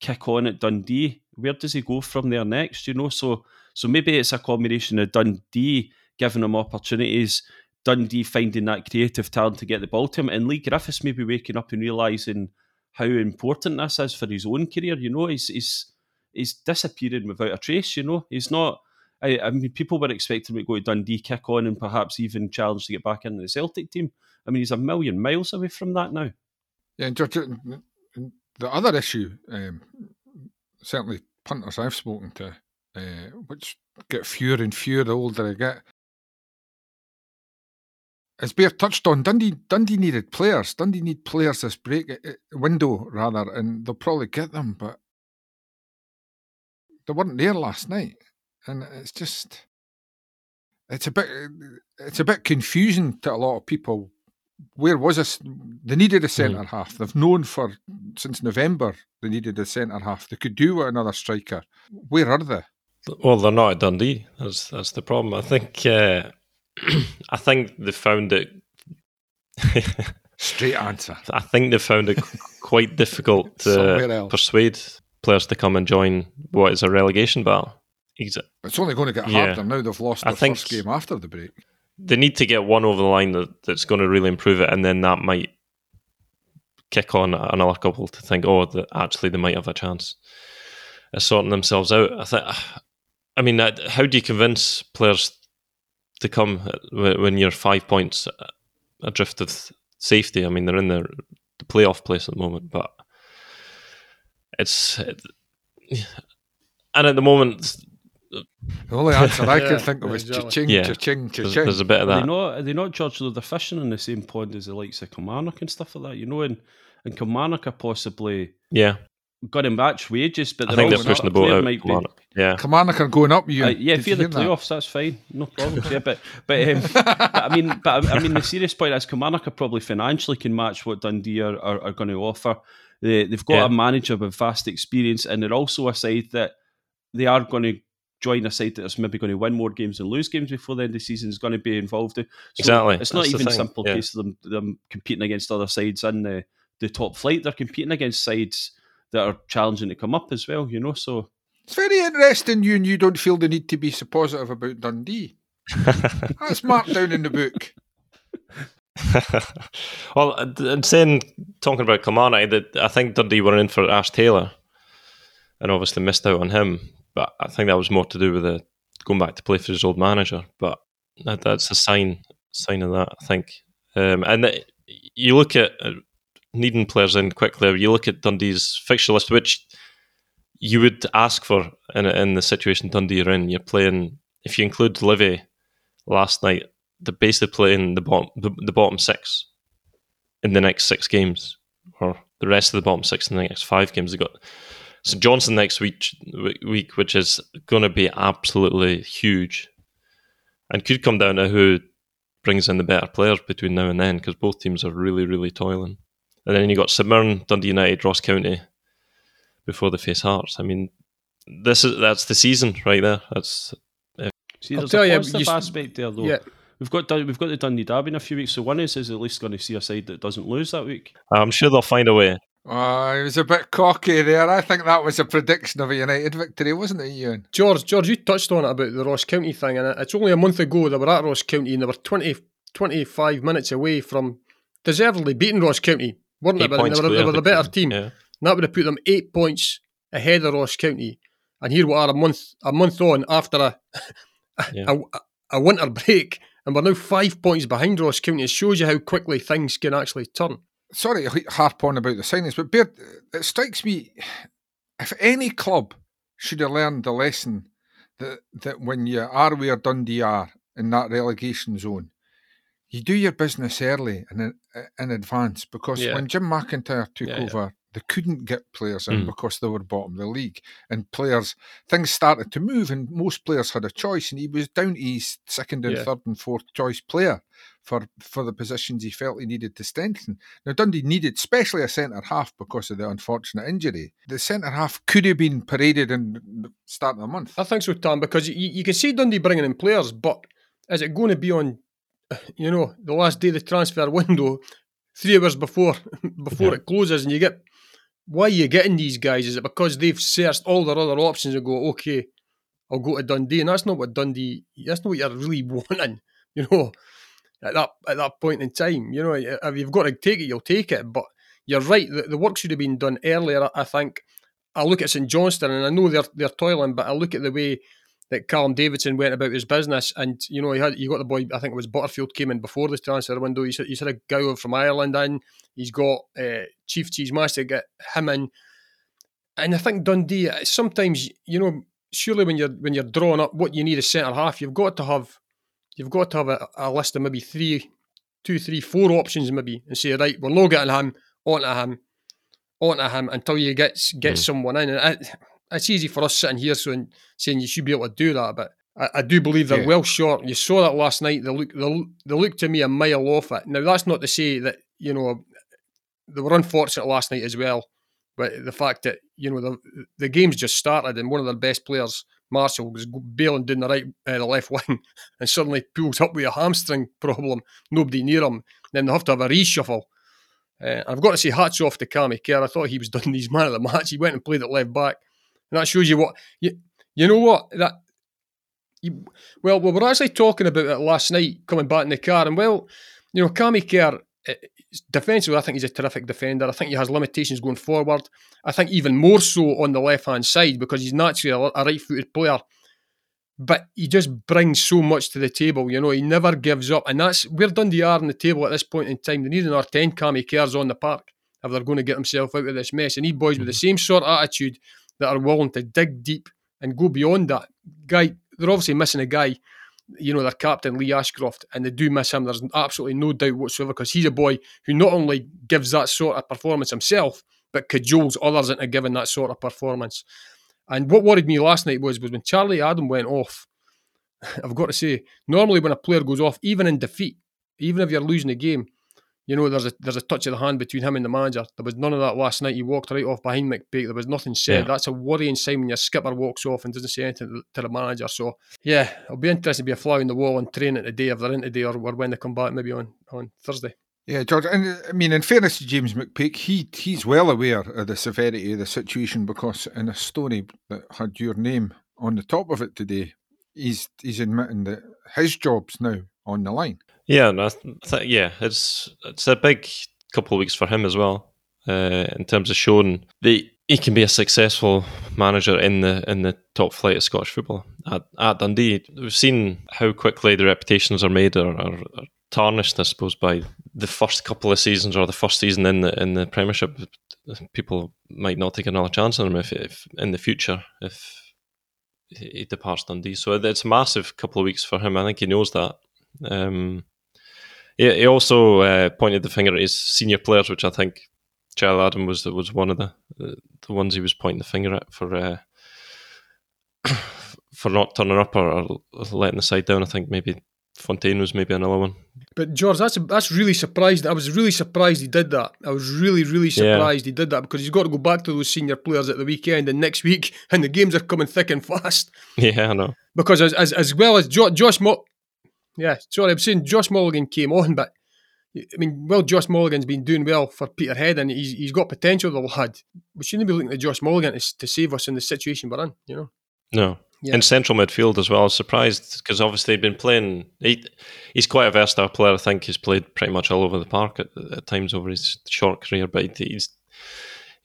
kick on at Dundee? Where does he go from there next? You know, so so maybe it's a combination of Dundee giving him opportunities, Dundee finding that creative talent to get the ball to him, and Leigh Griffiths maybe waking up and realizing how important this is for his own career. You know, he's he's he's disappearing without a trace. You know, he's not. I, I mean, people were expecting him to go to Dundee, kick on, and perhaps even challenge to get back into the Celtic team. I mean, he's a million miles away from that now. Yeah, and the other issue, um, certainly punters I've spoken to, uh, which get fewer and fewer the older I get, as Bear touched on, Dundee Dundee needed players. Dundee need players this break uh, window rather, and they'll probably get them, but they weren't there last night, and it's just it's a bit it's a bit confusing to a lot of people. Where was this? They needed a centre half. They've known for since November they needed a centre half. They could do with another striker. Where are they? Well, they're not at Dundee. That's that's the problem. I think uh, I think they found it. Straight answer. I think they found it quite difficult to persuade players to come and join what is a relegation battle. Exa- It's only going to get Yeah. harder now. They've lost I think- first game after the break. They need to get one over the line that, that's going to really improve it, and then that might kick on another couple to think, oh, that actually they might have a chance of sorting themselves out. I think. I mean, uh, how do you convince players to come when when you're five points adrift of safety? I mean, they're in the, the playoff place at the moment, but it's and at the moment The only answer I Yeah, can think of is exactly. cha-ching, Yeah. cha-ching, there's, cha-ching. there's a bit of Are they that. not? Are they not, George? Though they're fishing in the same pond as the likes of Kilmarnock and stuff like that. You know, and and Kilmarnock are possibly Yeah, going to match wages, but I they're think they're also- pushing the boat out. might be- Yeah. Kilmarnock are going up. You, Uh, yeah, Did for you the hear that? playoffs, that's fine, no problems. yeah, but but, um, but I mean, but I, I mean, the serious point is Kilmarnock are probably financially can match what Dundee are, are, are going to offer. They, they've got Yeah. a manager with vast experience, and they're also a side that they are going to join a side that's maybe going to win more games and lose games before the end of the season is going to be involved in. So Exactly, It's not that's even a simple yeah. case of them, them competing against other sides in the, the top flight. They're competing against sides that are challenging to come up as well, you know. So It's very interesting you and you don't feel the need to be so positive about Dundee. That's marked down in the book. well, uh, and saying talking about Kilmarnock, that I think Dundee were in for Ash Taylor, and obviously missed out on him. But I think that was more to do with the going back to play for his old manager. But that, that's a sign sign of that, I think. Um, and you look at uh, needing players in quickly. You look at Dundee's fixture list, which you would ask for in in the situation Dundee are in. You're playing if you include Livy last night. They're basically playing the bottom the, the bottom six in the next six games, or the rest of the bottom six in the next five games. They got St Johnstone next week, week which is going to be absolutely huge, and could come down to who brings in the better players between now and then, because both teams are really, really toiling. And then you got St Mirren, Dundee United, Ross County before they face Hearts. I mean, this is that's the season right there. That's see, I'll there's tell a positive you s- aspect there though. Yeah, We've got we've got the Dundee Derby in a few weeks, so one is is at least going to see a side that doesn't lose that week. I'm sure they'll find a way. Uh, he was a bit cocky there. I think that was a prediction of a United victory, wasn't it, Ewan? George, George, you touched on it about the Ross County thing, and it's only a month ago they were at Ross County and they were 20, 25 minutes away from deservedly beating Ross County, weren't they? Eight But they were, they were the better team. Yeah. And that would have put them eight points ahead of Ross County. And here we are a month a month on after a Yeah. a, a winter break, and we're now five points behind Ross County. It shows you how quickly things can actually turn. Sorry to harp on about the signings, but it strikes me if any club should have learned the lesson that, that when you are where Dundee are in that relegation zone, you do your business early and in, in advance because Yeah. when Jim McIntyre took Yeah, yeah. over, they couldn't get players in Mm. because they were bottom of the league. And players, things started to move, and most players had a choice. And he was down to his second and Yeah. third and fourth choice player for, for the positions he felt he needed to strengthen. Now, Dundee needed, especially a centre half, because of the unfortunate injury. The centre half could have been paraded in the start of the month. I think so, Tom, because you, you can see Dundee bringing in players, but is it going to be on, you know, the last day of the transfer window, three hours before before Yeah. it closes, and you get why are you getting these guys? Is it because they've searched all their other options and go, okay, I'll go to Dundee, and that's not what Dundee. That's not what you're really wanting, you know. At that at that point in time, you know, if you've got to take it, you'll take it. But you're right. The, the work should have been done earlier. I- think. I look at St Johnstone and I know they're they're toiling, but I look at the way that Callum Davidson went about his business, and you know he had you got the boy. I think it was Butterfield came in before the transfer window. He's, he's had a guy from Ireland in. He's got uh, Chief Cheese Master get him in, and I think Dundee. Sometimes you know, surely when you're when you're drawing up what you need as centre half, you've got to have you've got to have a, a list of maybe three, two, three, four options maybe, and say right, we're not getting him onto him, onto him until you get get Mm. someone in. And it, it's easy for us sitting here so and saying you should be able to do that, but I, I do believe they're Yeah. well short. You saw that last night. They look they, they look to me a mile off it. Now that's not to say that you know they were unfortunate last night as well. But the fact that you know the the game's just started and one of their best players, Marshall, was bailing down the right, uh, the left wing, and suddenly pulls up with a hamstring problem. Nobody near him. Then they have to have a reshuffle. Uh, I've got to say hats off to Cammy Kerr. I thought he was done his man of the match. He went and played at left back, and that shows you what you you know what that. You, well, we were actually talking about it last night coming back in the car, and well, you know, Cammy Kerr, defensively, I think he's a terrific defender. I think he has limitations going forward. I think even more so on the left hand side because he's naturally a, a right footed player. But he just brings so much to the table, you know, he never gives up. And that's where Dundee are on the table at this point in time. They need another 10 Cammy Kerrs on the park if they're going to get themselves out of this mess. They need boys with the mm-hmm. same sort of attitude that are willing to dig deep and go beyond that. Guy, they're obviously missing a guy, you know, their captain, Lee Ashcroft, and they do miss him. There's absolutely no doubt whatsoever because he's a boy who not only gives that sort of performance himself, but cajoles others into giving that sort of performance. And what worried me last night was was when Charlie Adam went off. I've got to say, normally when a player goes off, even in defeat, even if you're losing a game, you know, there's a there's a touch of the hand between him and the manager. There was none of that last night. He walked right off behind McPake. There was nothing said. Yeah. That's a worrying sign when your skipper walks off and doesn't say anything to the manager. So yeah, it'll be interesting to be a fly on the wall and training today if they're in today or, or when they come back maybe on, on Thursday. Yeah, George, and I mean, in fairness to James McPake, he he's well aware of the severity of the situation because in a story that had your name on the top of it today, he's he's admitting that his job's now on the line. Yeah, th- yeah, it's it's a big couple of weeks for him as well, uh, in terms of showing that he can be a successful manager in the in the top flight of Scottish football at, at Dundee. We've seen how quickly the reputations are made or, or, or, tarnished, I suppose, by the first couple of seasons or the first season in the in the Premiership. People might not take another chance on him if, if in the future if he departs Dundee. So it's a massive couple of weeks for him. I think he knows that. Um, he, also uh, pointed the finger at his senior players, which I think Charlie Adam was was one of the the ones he was pointing the finger at for uh, for not turning up or, or, letting the side down. I think maybe Fontaine was maybe another one. But George, that's that's really surprised. I was really surprised he did that. I was really really surprised yeah. he did that because he's got to go back to those senior players at the weekend and next week, and the games are coming thick and fast. Yeah, I know. Because as as, as well as jo- Josh Mo- yeah, sorry, I'm saying Josh Mulligan came on, but I mean, well, Josh Mulligan's been doing well for Peterhead, and he's he's got potential. The lad, we shouldn't be looking at Josh Mulligan to, to save us in the situation we're in. You know. No. Yeah. In central midfield as well, I was surprised because obviously he'd been playing. He, he's quite a versatile player. I think he's played pretty much all over the park at, at times over his short career. But he's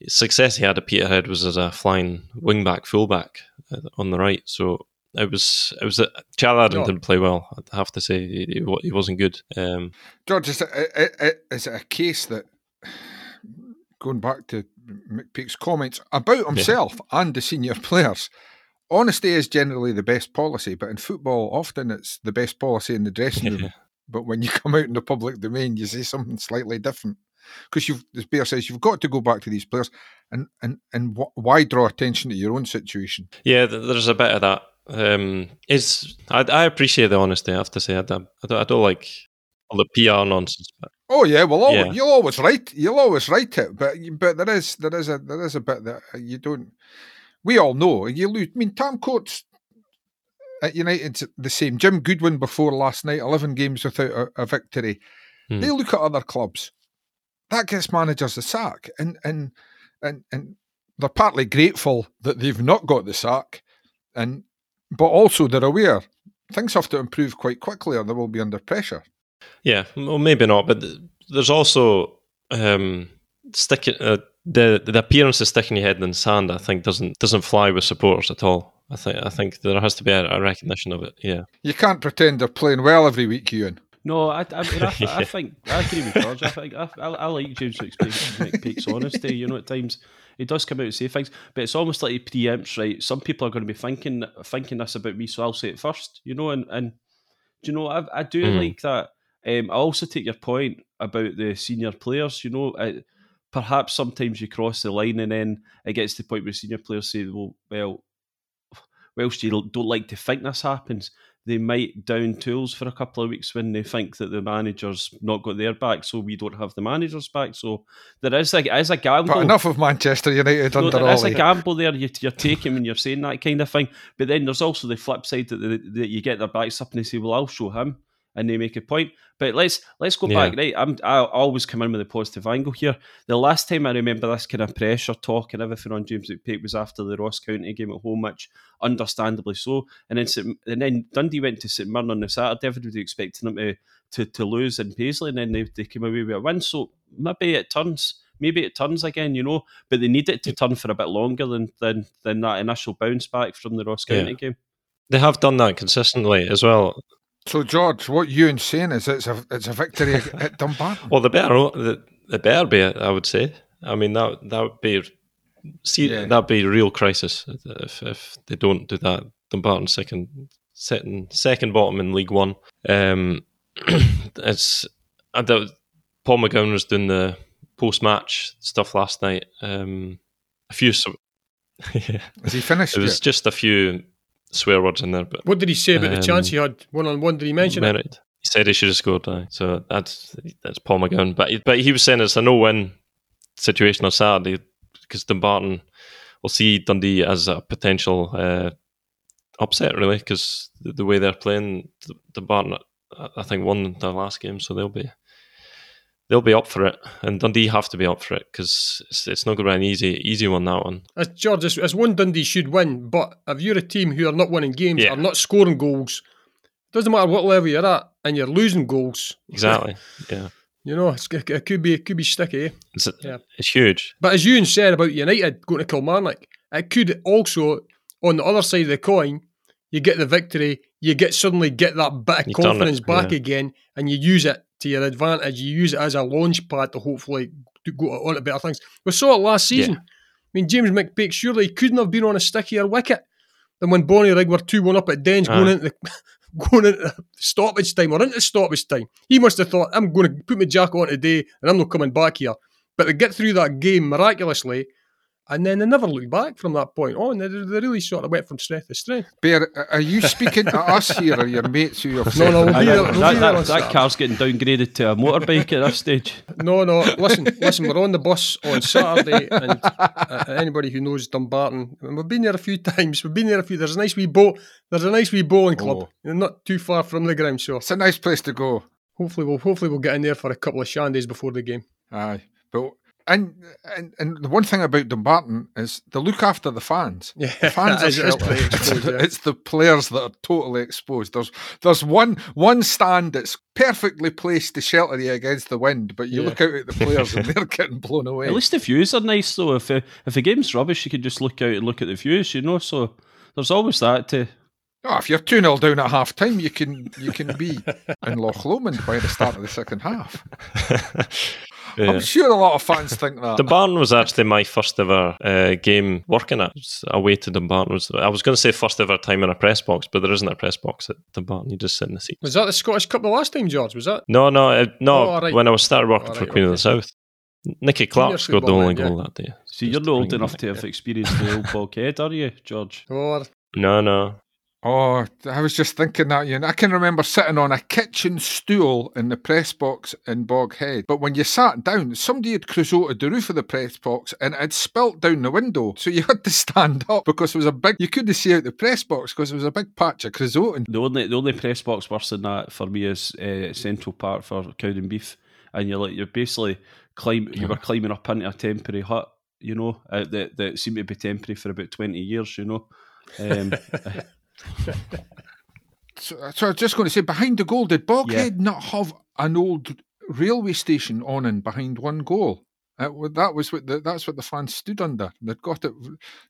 success he had at Peterhead was as a flying wing back, fullback uh, on the right. So it was it was a, Chad Adam no. didn't play well. I have to say he, he wasn't good. Um, George, is it, is it a case that going back to McPake's comments about himself yeah. and the senior players? Honesty is generally the best policy, but in football, often it's the best policy in the dressing room. but when you come out in the public domain, you say something slightly different. Because you've, as Bear says, you've got to go back to these players and and and wh- why draw attention to your own situation? Yeah, there's a bit of that um, is I, I appreciate the honesty. I have to say, I, don't, I don't like all the PR nonsense. But oh yeah, well, always, yeah. you'll always write, you'll always write it, but but there is there is a there is a bit that you don't. We all know you lose. I mean, Tam Courts at United the same. Jim Goodwin before last night, eleven games without a, a victory. Hmm. They look at other clubs. That gets managers the sack, and and and and they're partly grateful that they've not got the sack, and but also they're aware things have to improve quite quickly or they will be under pressure. Yeah, well, maybe not, but there's also um, sticking uh, the the appearance of sticking your head in the sand. I think doesn't doesn't fly with supporters at all. I think I think there has to be a, a recognition of it. Yeah, you can't pretend they're playing well every week, Ewan. No, I, I, mean, I, I, think I agree with George. I think I, I, like James McPake's honesty. You know, at times he does come out and say things, but it's almost like he preempts. Right, some people are going to be thinking thinking this about me, so I'll say it first. You know, and and do you know I, I do mm. like that. Um, I also take your point about the senior players. You know, uh, perhaps sometimes you cross the line and then it gets to the point where senior players say, "Well, well, whilst you don't like to think this happens, they might down tools for a couple of weeks when they think that the manager's not got their back, so we don't have the manager's back. So there is a, is a gamble. But enough of Manchester United no, under There is a gamble there you, are taking when you're saying that kind of thing. But then there's also the flip side that, that you get their backs up and they say, well, I'll show him and they make a point. But let's let's go yeah. back. Right, I'm I always come in with a positive angle here. The last time I remember this kind of pressure talk and everything on James McPake was after the Ross County game at home, which understandably so. And then and then Dundee went to St Mirren on the Saturday. Everybody expecting them to, to to lose in Paisley, and then they, they came away with a win. So maybe it turns. Maybe it turns again, you know, but they need it to turn for a bit longer than than, than that initial bounce back from the Ross County yeah. game. They have done that consistently as well. So, George, what you and saying is it's a it's a victory at Dumbarton. Well, the better the, the better be, I would say. I mean that that would be see yeah. that'd be a real crisis if if they don't do that. Dumbarton second sitting second bottom in League One. Um, it's I Paul McGowan was doing the post match stuff last night. Um, a few. yeah, Has he finished it was just a few swear words in there, but What did he say about the chance Um, he had one on one? Did he mention it? He said he should have scored. Aye. So that's that's Paul McGowan. But he- but he was saying it's a no-win situation on Saturday because Dumbarton will see Dundee as a potential uh, upset, really, because the, the way they're playing, Dumbarton, I think won their last game, so they'll be they'll be up for it, and Dundee have to be up for it because it's, it's not going to be an easy easy one that one. As George, as, one Dundee should win, but if you're a team who are not winning games, Yeah. are not scoring goals, doesn't matter what level you're at, and you're losing goals. Exactly. yeah, You know, it's, it could be it could be sticky. Eh? it's Yeah. it's huge. But as Ewan said about United going to Kilmarnock, it could also, on the other side of the coin, you get the victory, you get suddenly get that bit of You confidence back yeah. again, and you use it to your advantage. You use it as a launch pad to hopefully to go on to better things. We saw it last season. I mean, James McPake surely couldn't have been on a stickier wicket than when Bonnyrigg were 2 1 up at Dens going into the. Going into stoppage time or into stoppage time, he must have thought, I'm going to put my jacket on today and I'm not coming back here. But they get through that game miraculously, and then they never looked back from that point on. They, they really sort of went from strength to strength. Bear, are you speaking to us here or your mates who have No, no, we'll that? be there- we'll that, be there on that, car's getting downgraded to a motorbike at this stage. No, no, listen, listen, we're on the bus on Saturday, and uh, anybody who knows Dumbarton, we've been there a few times. We've been there a few. There's a nice wee boat. There's a nice wee bowling club, Oh. Not too far from the ground. So It's a nice place to go. hopefully, we'll hopefully we'll get in there for a couple of shandies before the game. Aye. But and, and and the one thing about Dumbarton is they look after the fans. Yeah, The fans are it's, it's sheltered. It's, exposed. yeah. it's the players that are totally exposed. There's there's one one stand that's perfectly placed to shelter you against the wind, but you Yeah. look out at the players and they're getting blown away. At least the views are nice though. If the, if the game's rubbish, you can just look out and look at the views, you know. So there's always that to. Oh, if you're 2 0 down at half time, you can you can be in Loch Lomond by the start of the second half. Yeah. I'm sure a lot of fans think that. The Dumbarton was actually my first ever uh, game working at. It was away to Dumbarton. Was, I was going to say first ever time in a press box, but there isn't a press box at the Dumbarton. You just sit in the seat. Was that the Scottish Cup the last time, George? Was that? No, no, uh, no. Oh, all right. When I was started working All for right, Queen of the South, Nicky Clark scored the only then, goal that day. See, Just you're not old enough to have experienced the old Boghead, are you, George? Or No, no. Oh, I was just thinking that, you know, I can remember sitting on a kitchen stool in the press box in Boghead. But when you sat down, somebody had creosoted the roof of the press box and it had spilt down the window. So you had to stand up because it was a big, you couldn't see out the press box because it was a big patch of creosoting. The only the only press box worse than that for me is uh, Central Park for Cowdenbeath, and you're like you're basically climb you were climbing up into a temporary hut, you know, uh, that that seemed to be temporary for about twenty years, you know. Um, So, so I was just going to say, behind the goal, did Boghead not have an old railway station on and behind one goal? Uh, that was what the, that's what the fans stood under. They'd got it.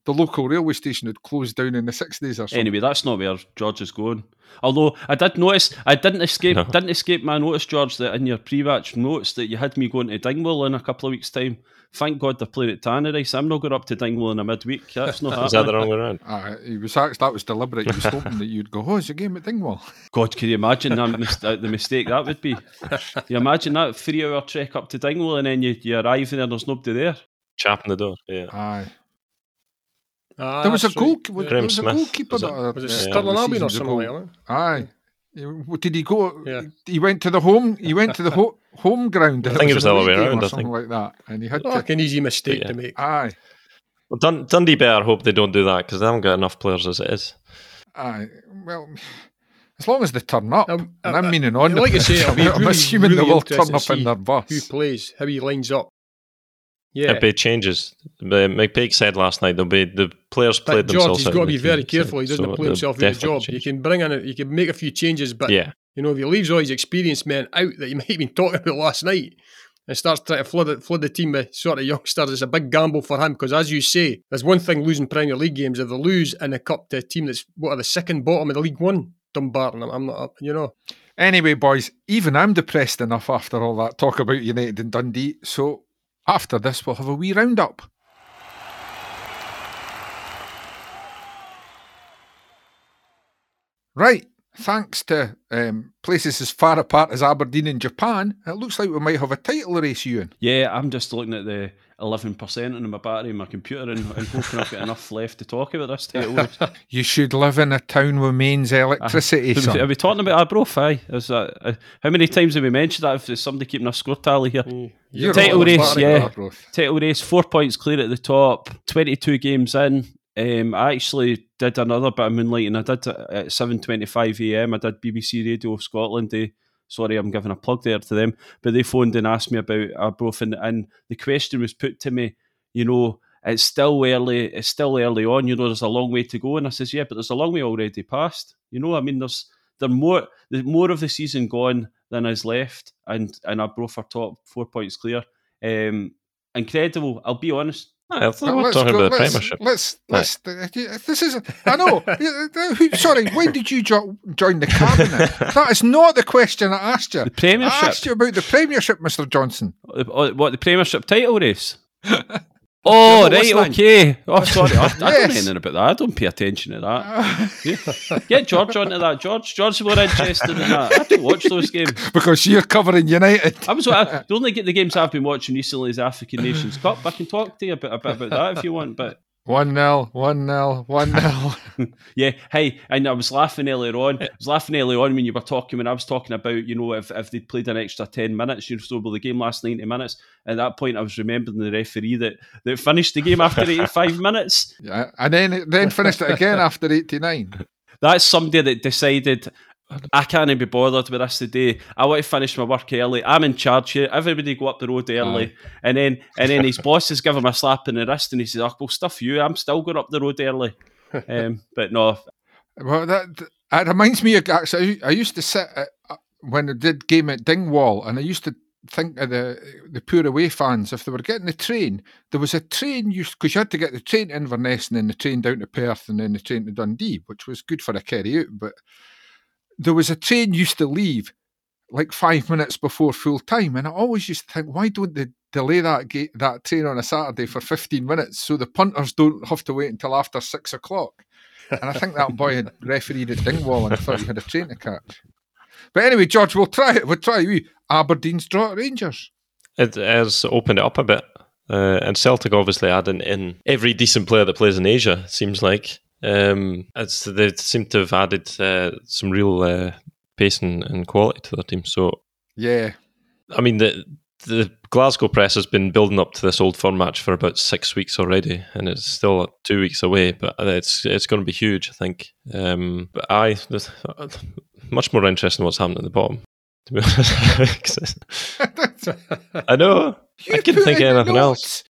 The local railway station had closed down in the sixties or something. anyway, that's not where George is going. Although I did notice, I didn't escape, No. didn't escape my notice, George, that in your pre-match notes that you had me going to Dingwall in a couple of weeks' time. Thank God they're playing at Tannadice. I'm not going up to Dingwall in a midweek. That's not Is that the happening. wrong way around? Uh, he was act- that was deliberate. He was hoping that you'd go, "Oh, it's a game at Dingwall." God, can you imagine that mis- the mistake that would be? You imagine that three-hour trek up to Dingwall and then you, you arrive there and there's nobody there. Chapping the door. Yeah. Aye, Ah, there was a that's goal. right. Was, Yeah. there was a goalkeeper was it? that uh, Was it uh, Stirling the Albion or seasons something like that? Aye. Uh, Did he go? Yeah. He went to the home. He went to the ho- home ground. I think it was an the other away way around, or I something think. like that. And he had Like to. an easy mistake Yeah. to make. Aye, Well, Dun- Dundee better hope they don't do that because they haven't got enough players as it is. aye. Well, as long as they turn up, Um, and uh, I'm meaning on. like the I say, it'll be I'm really, assuming really they will turn up in see bus. Who plays? How he lines up? Yeah. If it changes, but McPake said last night there'll be the players But played George, themselves. he's out got to be very team, careful. He doesn't play himself out of the definitely job. You can bring in, a, you can make a few changes, but Yeah, you know, if he leaves all his experienced men out that he might have been talking about last night and starts trying to flood flood the team with sort of youngsters, it's a big gamble for him because, as you say, there's one thing losing Premier League games. If they lose in the cup to a team that's what are the second bottom of the League One, Dumbarton, I'm, I'm not, you know, Anyway, boys, even I'm depressed enough after all that talk about United and Dundee. So after this, we'll have a wee roundup. Right. thanks to um, places as far apart as Aberdeen and Japan, it looks like we might have a title race, Ewan. Yeah, I'm just looking at the 11% on my battery in my computer and, and hoping I've got enough left to talk about this title. You should live in a town with mains electricity, Are we- son. Are we talking about Arbroath? Aye. Is that, uh, how many times have we mentioned that? If there's somebody keeping a score tally here. You're Title race, yeah. Title race, four points clear at the top, 22 games in. Um, I actually did another bit of moonlighting. I did it at 7.25am. I did BBC Radio Scotland. They, sorry, I'm giving a plug there to them. But they phoned and asked me about Arbroath. And, and the question was put to me, you know, it's still early. It's still early on. You know, there's a long way to go. And I says, yeah, but there's a long way already passed. You know, I mean, there's there more there's more of the season gone than is left, and and Arbroath are top four points clear. Um, incredible. I'll be honest. I thought we Well, let's talking go- about the Premiership. Let's, let's, uh, this is, I know. Uh, Sorry, when did you jo- join the cabinet? That is not the question I asked you. The Premiership. I asked you about the Premiership, Mr. Johnson. Uh, What the Premiership title race? Oh, right, okay. Oh, sorry, I, I don't know anything about that. I don't pay attention to that. Get George onto that. George, George's more interested in that. I don't watch those games. Because you're covering United. I was I, the only the games I've been watching recently is African Nations Cup. I can talk to you a bit, a bit about that if you want, but 1 0, 1 0, 1 0. Yeah, hey, and I was laughing earlier on. I was laughing earlier on when you were talking, when I was talking about, you know, if, if they'd played an extra 10 minutes, you know, so will the game last 90 minutes. At that point, I was remembering the referee that, that finished the game after 85 minutes. Yeah, and then then finished it again after 89. That's somebody that decided, I can't even be bothered with this today. I want to finish my work early. I'm in charge here. Everybody go up the road early. And then and then his bosses give him a slap in the wrist and he says, oh, well, stuff you. I'm still going up the road early. Um, but no, Well, that it reminds me of actually. I used to sit at, uh, when I did game at Dingwall, and I used to think of the the poor away fans if they were getting the train. There was a train used because you had to get the train to Inverness and then the train down to Perth and then the train to Dundee, which was good for a carry out. But there was a train used to leave like five minutes before full time, and I always used to think, why don't they delay that ga- that train on a Saturday for fifteen minutes so the punters don't have to wait until after six o'clock? And I think that boy had refereed at Dingwall and thought he had a train to catch. But anyway, George, we'll try it. We'll try we Aberdeen's draw at Rangers. It has opened it up a bit. Uh, and Celtic obviously adding in every decent player that plays in Asia, seems like. Um, it's, they seem to have added uh, some real uh, pace and, and quality to their team. So, Yeah. I mean, the, the Glasgow press has been building up to this old firm match for about six weeks already, and it's still two weeks away, but it's it's going to be huge, I think. Um, but I, uh, much more interested interesting what's happening at the bottom. To be honest, I know. I You couldn't think of anything else.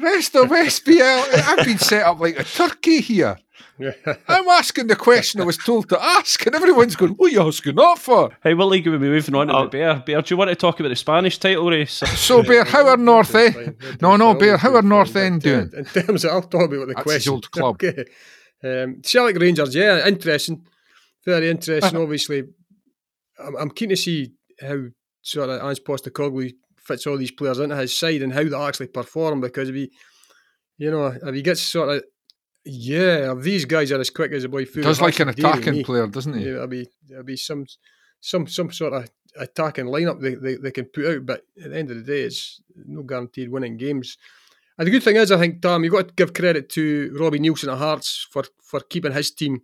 Rest of SPL. I've been set up like a turkey here. I'm asking the question I was told to ask, and everyone's going, What are you asking that for? Hey, what league are we moving on to? Oh. the Bear, Bear, do you want to talk about the Spanish title race? So, Bear, how are North End? No, no, Bear, how are North End doing? In terms of, I'll talk about what the That's his question. old club. Okay. Um, Celtic Rangers, yeah, interesting. Very interesting. Obviously, I'm, I'm keen to see how sort of Ange Postecoglou fits all these players into his side and how they actually perform because if he, you know, if he gets sort of, yeah, if these guys are as quick as a boy food. Does like an attacking player, doesn't he? Yeah, there'll be there'll be some some some sort of attacking lineup they, they, they can put out, but at the end of the day, it's no guaranteed winning games. And the good thing is, I think Tom, you've got to give credit to Robbie Neilson at Hearts for for keeping his team,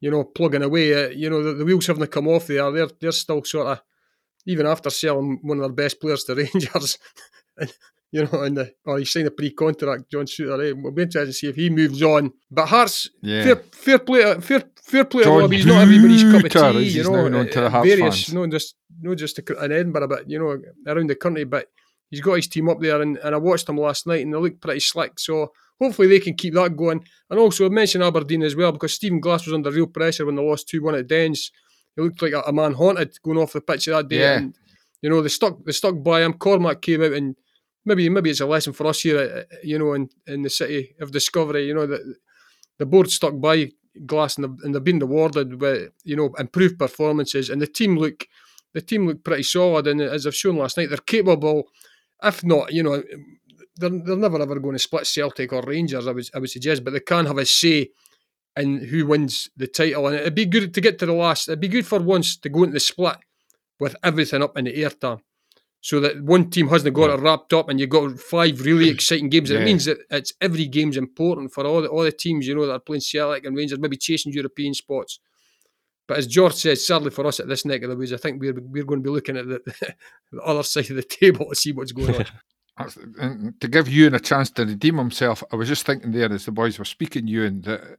you know, plugging away. Uh, you know, the, the wheels haven't come off there. They're they're still sort of even after selling one of their best players to Rangers. You know, and the, or he signed a pre-contract, John Souttar. Eh? We'll be interested to see if he moves on. But Hearts, Yeah. fair, fair play, fair, fair play. John Robbie. He's not everybody's cup of tea. You know, known to the uh, Hearts various, fans. no just not just in Edinburgh, but you know, around the country. But he's got his team up there, and, and I watched them last night, and they look pretty slick. So hopefully they can keep that going. And also I mentioned Aberdeen as well because Stephen Glass was under real pressure when they lost two one at Dens. He looked like a, a man haunted going off the pitch that day. Yeah. And you know they stuck they stuck by him. Cormack came out and maybe maybe it's a lesson for us here, uh, you know, in, in the city of Discovery. You know that the board stuck by Glass and they've, and they've been rewarded with you know improved performances, and the team look the team look pretty solid. And as I've shown last night, they're capable. If not, you know, they're, they're never ever going to split Celtic or Rangers. I would I would suggest, but they can have a say in who wins the title. And it'd be good to get to the last. It'd be good for once to go into the split with everything up in the air time. So that one team hasn't got it wrapped up, and you've got five really exciting games. Yeah. It means that it's every game's important for all the all the teams you know that are playing Celtic and Rangers, maybe chasing European spots. But as George says, sadly for us at this neck of the woods, I think we're we're going to be looking at the, the other side of the table to see what's going on. To give Ewan a chance to redeem himself, I was just thinking there as the boys were speaking, Ewan, that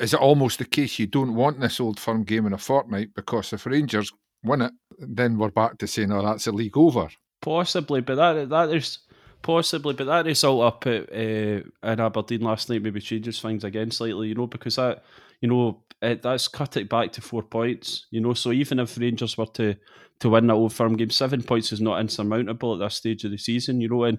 is it almost the case you don't want this old firm game in a fortnight because if Rangers win it, then we're back to saying, oh, that's a league over. Possibly, but that that is possibly, but that result up at uh, in Aberdeen last night maybe changes things again slightly, you know, because that you know it, that's cut it back to four points, you know. So even if Rangers were to to win that old firm game, seven points is not insurmountable at this stage of the season, you know. And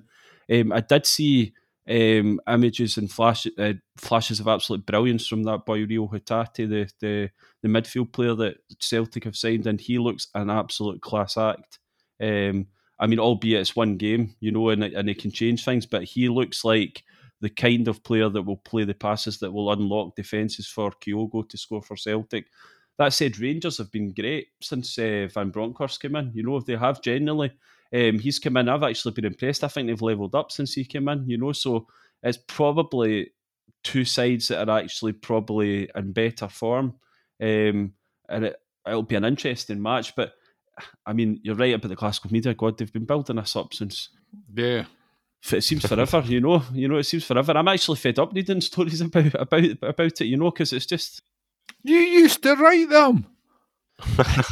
um, I did see um, images and flash, uh, flashes of absolute brilliance from that boy Rio Hatate, the, the the midfield player that Celtic have signed, and he looks an absolute class act. Um, I mean, albeit it's one game, you know, and and it can change things, but he looks like the kind of player that will play the passes that will unlock defences for Kyogo to score for Celtic. That said, Rangers have been great since uh, Van Bronckhorst came in. You know, they have generally. Um, he's come in. I've actually been impressed. I think they've levelled up since he came in. You know, so it's probably two sides that are actually probably in better form, um, and it, it'll be an interesting match. But I mean, you're right about the classical media. God, they've been building us up since Yeah. it seems forever. You know, you know, it seems forever. I'm actually fed up reading stories about about about it. You know, because it's just You used to write them.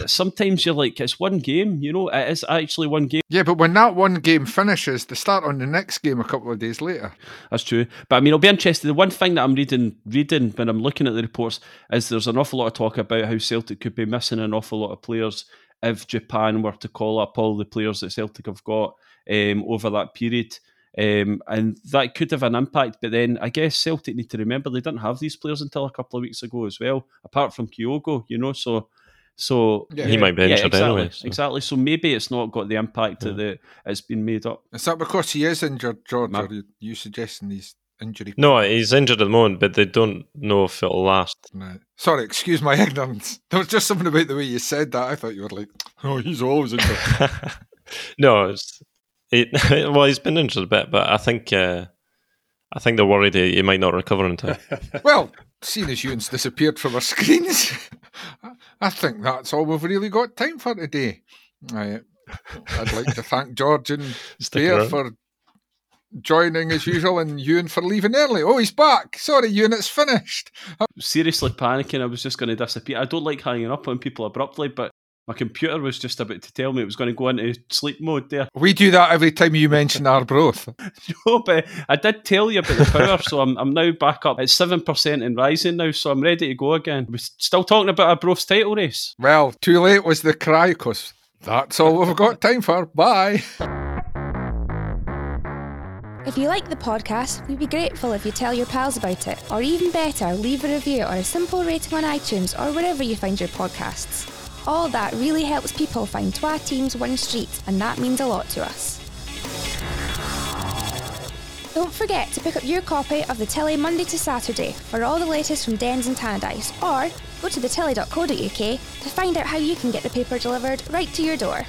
Sometimes you're like, it's one game. You know, it is actually one game. Yeah, but when that one game finishes, they start on the next game a couple of days later. That's true. But I mean, I'll be interested. The one thing that I'm reading, reading when I'm looking at the reports is there's an awful lot of talk about how Celtic could be missing an awful lot of players if Japan were to call up all the players that Celtic have got um, over that period. Um, and that could have an impact. But then I guess Celtic need to remember they didn't have these players until a couple of weeks ago as well, apart from Kyogo, you know. So, so Yeah. He might be yeah, injured exactly, anyway. so- exactly. So maybe it's not got the impact that the, it's been made up. Is that because he is injured, George, Ma- or are you suggesting he's injury? No, he's injured at the moment, but they don't know if it'll last. No. Sorry, excuse my ignorance. There was just something about the way you said that. I thought you were like, oh, he's always injured. no, it's it, well, he's been injured a bit, but I think uh, I think they're worried he, he might not recover in time. well, seeing as Ewan's disappeared from our screens, I think that's all we've really got time for today. I, I'd like to thank George and Stick Bear around. for joining as usual and Ewan for leaving early. Oh, he's back. Sorry, Ewan, it's finished. seriously panicking I was just going to disappear. I don't like hanging up on people abruptly, but my computer was just about to tell me it was going to go into sleep mode there. We do that every time you mention our Arbroath. no, but I did tell you about the power, so I'm, I'm now back up at 7% and rising now, so I'm ready to go again. We're still talking about Arbroath's title race. Well, too late was the cry, because that's all we've got time for. Bye. If you like the podcast, we'd be grateful if you tell your pals about it, or even better, leave a review or a simple rating on iTunes or wherever you find your podcasts. All that really helps people find Twa Teams One Street, and that means a lot to us. Don't forget to pick up your copy of the Telly Monday to Saturday for all the latest from Dens and Tannadice, or go to thetelly.co.uk to find out how you can get the paper delivered right to your door.